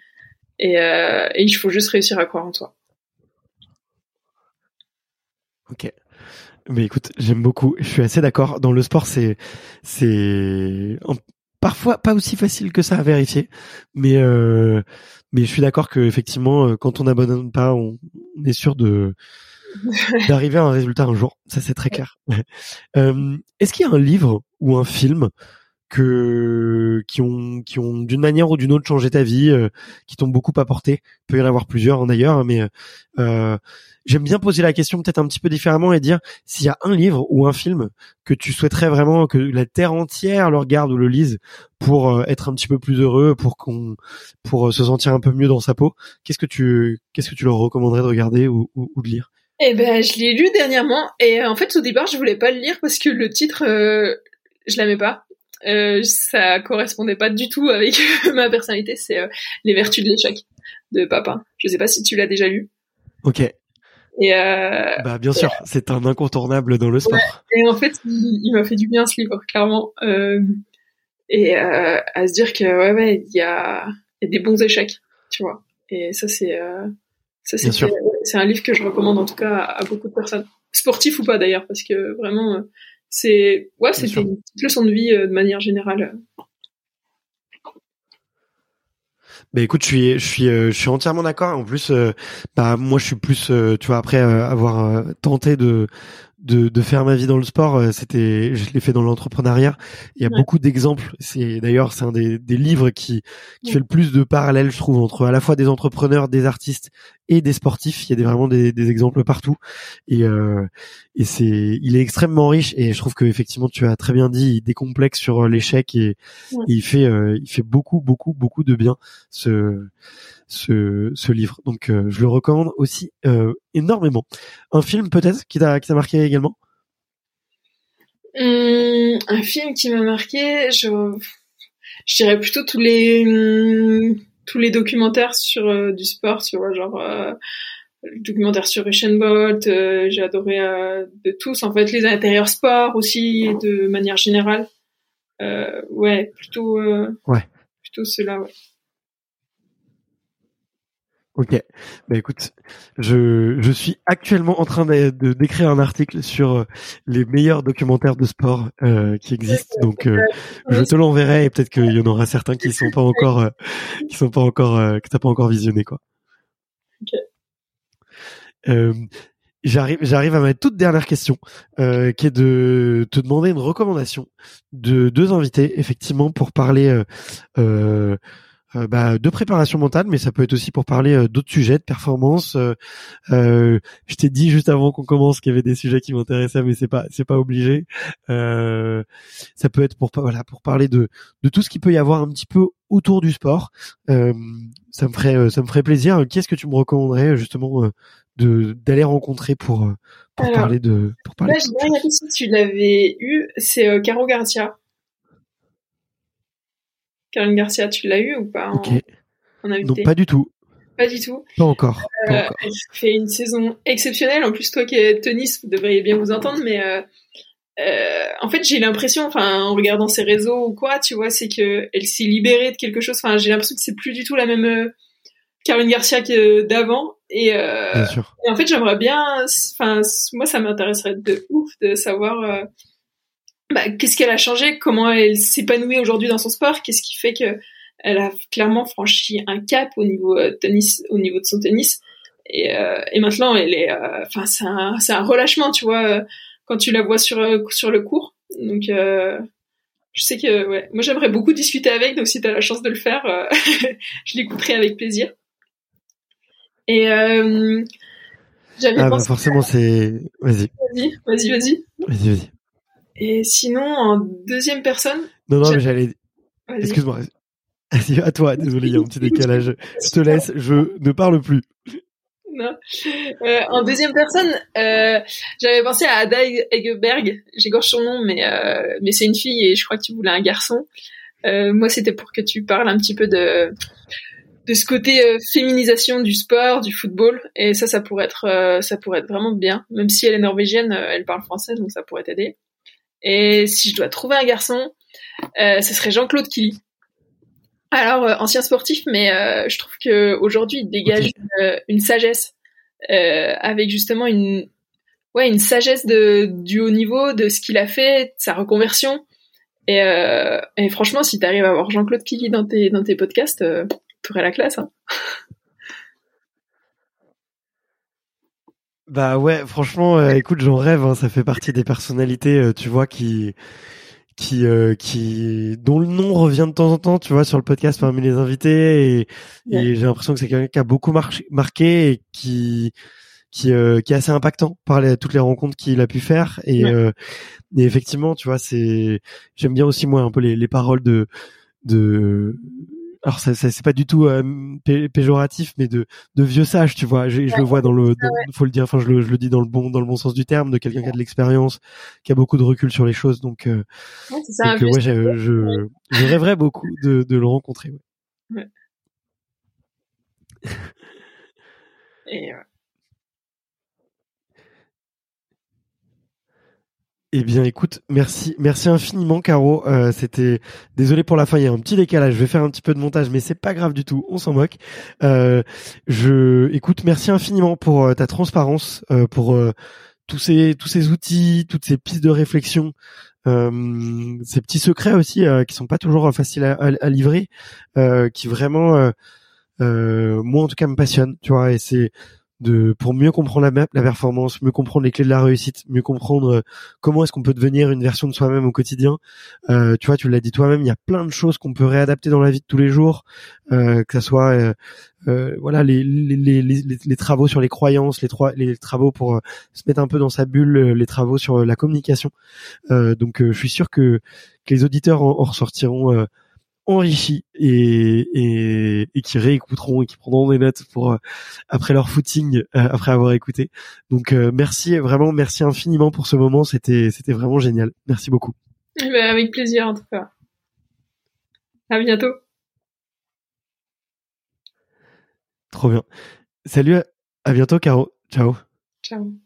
Et et il faut juste réussir à croire en toi. Ok. Mais écoute, j'aime beaucoup. Je suis assez d'accord. Dans le sport, c'est c'est parfois pas aussi facile que ça à vérifier, mais euh, mais je suis d'accord que effectivement, euh, quand on n'abandonne pas, on, est sûr de d'arriver à un résultat un jour. Ça, c'est très clair. euh, Est-ce qu'il y a un livre ou un film que qui ont qui ont d'une manière ou d'une autre changé ta vie, euh, qui t'ont beaucoup apporté? Il peut y en avoir plusieurs hein, d'ailleurs, mais euh, j'aime bien poser la question peut-être un petit peu différemment et dire s'il y a un livre ou un film que tu souhaiterais vraiment que la terre entière le regarde ou le lise pour euh, être un petit peu plus heureux, pour qu'on pour se sentir un peu mieux dans sa peau. Qu'est-ce que tu qu'est-ce que tu leur recommanderais de regarder ou, ou, de lire? Eh ben, je l'ai lu dernièrement et en fait au départ je voulais pas le lire parce que le titre je l'aimais pas euh, ça correspondait pas du tout avec ma personnalité. C'est euh, les vertus de l'échec. de Papin. Je sais pas si tu l'as déjà lu. Ok. Et euh, bah bien sûr, c'est un incontournable dans le sport. et en fait, il, m'a fait du bien ce livre, clairement. Euh, et euh, à se dire que ouais, ouais, il y a, y a des bons échecs, tu vois. Et ça, c'est euh, ça, c'est c'est un livre que je recommande en tout cas à, beaucoup de personnes, sportifs ou pas d'ailleurs, parce que vraiment, euh, c'est ouais, c'était une petite leçon de vie euh, de manière générale. Bah écoute, je suis, je suis, euh, je suis entièrement d'accord. En plus, euh, bah moi, je suis plus, euh, tu vois, après avoir tenté de de, de faire ma vie dans le sport, euh, c'était, je l'ai fait dans l'entrepreneuriat. Il y a beaucoup d'exemples. C'est d'ailleurs c'est un des, des livres qui, qui fait le plus de parallèles, je trouve, entre à la fois des entrepreneurs, des artistes et des sportifs. Il y a des, vraiment des, des exemples partout. Et, euh, et c'est, il est extrêmement riche. Et je trouve que effectivement, tu as très bien dit, il décomplexe sur euh, l'échec et, et, il fait, euh, il fait beaucoup, beaucoup, beaucoup de bien. Ce ce, ce livre. Donc euh, je le recommande aussi euh, énormément. Un film peut-être qui t'a qui t'a marqué également? Hum, Un film qui m'a marqué, je je dirais plutôt tous les hum, tous les documentaires sur euh, du sport, tu vois, genre le documentaire sur Usain Bolt, j'ai adoré de tous en fait les intérieurs sport aussi de manière générale. ouais, plutôt ouais. plutôt cela ouais. Ok. Bah écoute, je, je suis actuellement en train de, d'écrire un article sur euh, les meilleurs documentaires de sport euh, qui existent. Donc euh, je te l'enverrai et peut-être qu'il y en aura certains qui sont pas encore euh, qui sont pas encore que t'as pas encore visionné quoi. Ok. J'arrive, j'arrive à ma toute dernière question, qui est de te demander une recommandation de deux invités, effectivement, pour parler euh, euh, bah, de préparation mentale, mais ça peut être aussi pour parler euh, d'autres sujets, de performance. Euh, je t'ai dit juste avant qu'on commence qu'il y avait des sujets qui m'intéressaient, mais c'est pas c'est pas obligé. ça peut être pour voilà pour parler de de tout ce qui peut y avoir un petit peu autour du sport. ça me ferait ça me ferait plaisir. Qu'est-ce que tu me recommanderais justement de d'aller rencontrer pour pour parler de pour parler. Là, je si tu l'avais eu, c'est Caro Garcia. Karen Garcia, tu l'as eu ou pas en, Non, pas du tout. Pas du tout. Pas encore. Euh, elle fait une saison exceptionnelle. En plus, toi qui es tennis, vous devriez bien vous entendre, mais euh, euh, en fait, j'ai l'impression, enfin, en regardant ses réseaux ou quoi, tu vois, c'est que elle s'est libérée de quelque chose. Enfin, j'ai l'impression que c'est plus du tout la même Caroline Garcia que d'avant. Et, bien sûr. et en fait, j'aimerais bien. Enfin, moi, ça m'intéresserait de ouf de savoir bah, qu'est-ce qu'elle a changé, comment elle s'épanouit aujourd'hui dans son sport, qu'est-ce qui fait que elle a clairement franchi un cap au niveau euh, tennis, au niveau de son tennis? Et, euh, et maintenant, elle est, euh, enfin, c'est un, c'est un relâchement, tu vois, quand tu la vois sur sur le cours. Donc, je sais que, ouais, moi j'aimerais beaucoup discuter avec. Donc, si tu as la chance de le faire, je l'écouterai avec plaisir. Et j'avais ah bah forcément, c'est. Vas-y. Vas-y, vas-y, vas-y. Vas-y, vas-y. Et sinon, en deuxième personne. Non, non, mais j'allais. Excuse-moi. À toi, désolé, il y a un petit décalage. Je te laisse, je ne parle plus. Non. Euh, en deuxième personne, euh, j'avais pensé à Ada Egeberg. J'égorge son nom, mais euh, mais c'est une fille et je crois que tu voulais un garçon. Moi, c'était pour que tu parles un petit peu de de ce côté féminisation du sport, du football. Et ça, ça pourrait être ça pourrait être vraiment bien. Même si elle est norvégienne, elle parle français, donc ça pourrait t'aider. Et si je dois trouver un garçon, euh, ce serait Jean-Claude Killy. Alors euh, ancien sportif, mais euh, je trouve que aujourd'hui il dégage une, sagesse avec justement une ouais une sagesse de du haut niveau de ce qu'il a fait, sa reconversion. Et, et franchement, si tu arrives à avoir Jean-Claude Killy dans tes dans tes podcasts, tu aurais la classe. Hein. Bah ouais, franchement, euh, écoute, j'en rêve. Hein, ça fait partie des personnalités, euh, tu vois, qui qui euh, qui dont le nom revient de temps en temps, tu vois, sur le podcast parmi les invités. Et, et j'ai l'impression que c'est quelqu'un qui a beaucoup marqué et qui qui, qui est assez impactant par les, toutes les rencontres qu'il a pu faire. Et, et effectivement, tu vois, c'est j'aime bien aussi moi un peu les, les paroles de de alors ça, ça c'est pas du tout euh, péjoratif mais de de vieux sage tu vois. Je, je le vois dans le faut le dire enfin je le, je le dis dans le bon dans le bon sens du terme de quelqu'un qui a de l'expérience qui a beaucoup de recul sur les choses. Donc euh, ouais, ça, donc, ouais je, je, je rêverais beaucoup de de le rencontrer ouais. Et Eh bien, écoute, merci, merci infiniment, Caro. Euh, C'était désolé pour la fin, il y a un petit décalage. Je vais faire un petit peu de montage, mais c'est pas grave du tout. On s'en moque. Euh, je, écoute, merci infiniment pour euh, ta transparence, euh, pour euh, tous ces tous ces outils, toutes ces pistes de réflexion, euh, ces petits secrets aussi qui sont pas toujours faciles à, à, à livrer, qui vraiment, moi en tout cas, me passionnent. Tu vois, et c'est de pour mieux comprendre la, la performance, mieux comprendre les clés de la réussite, mieux comprendre euh, comment est-ce qu'on peut devenir une version de soi-même au quotidien. Euh, tu vois, tu l'as dit toi-même, il y a plein de choses qu'on peut réadapter dans la vie de tous les jours, euh, que ça soit euh, euh voilà les les, les, les, les, travaux sur les croyances, les, trois, les travaux pour se mettre un peu dans sa bulle, les travaux sur la communication. donc, je suis sûr que, que les auditeurs en, en ressortiront enrichis et, et, et, qui réécouteront et qui prendront des notes pour euh, après leur footing euh, après avoir écouté. Donc euh, merci vraiment merci infiniment pour ce moment, c'était c'était vraiment génial. Merci beaucoup. Eh ben, avec plaisir en tout cas. À bientôt. Trop bien. Salut, à bientôt Caro. Ciao. Ciao.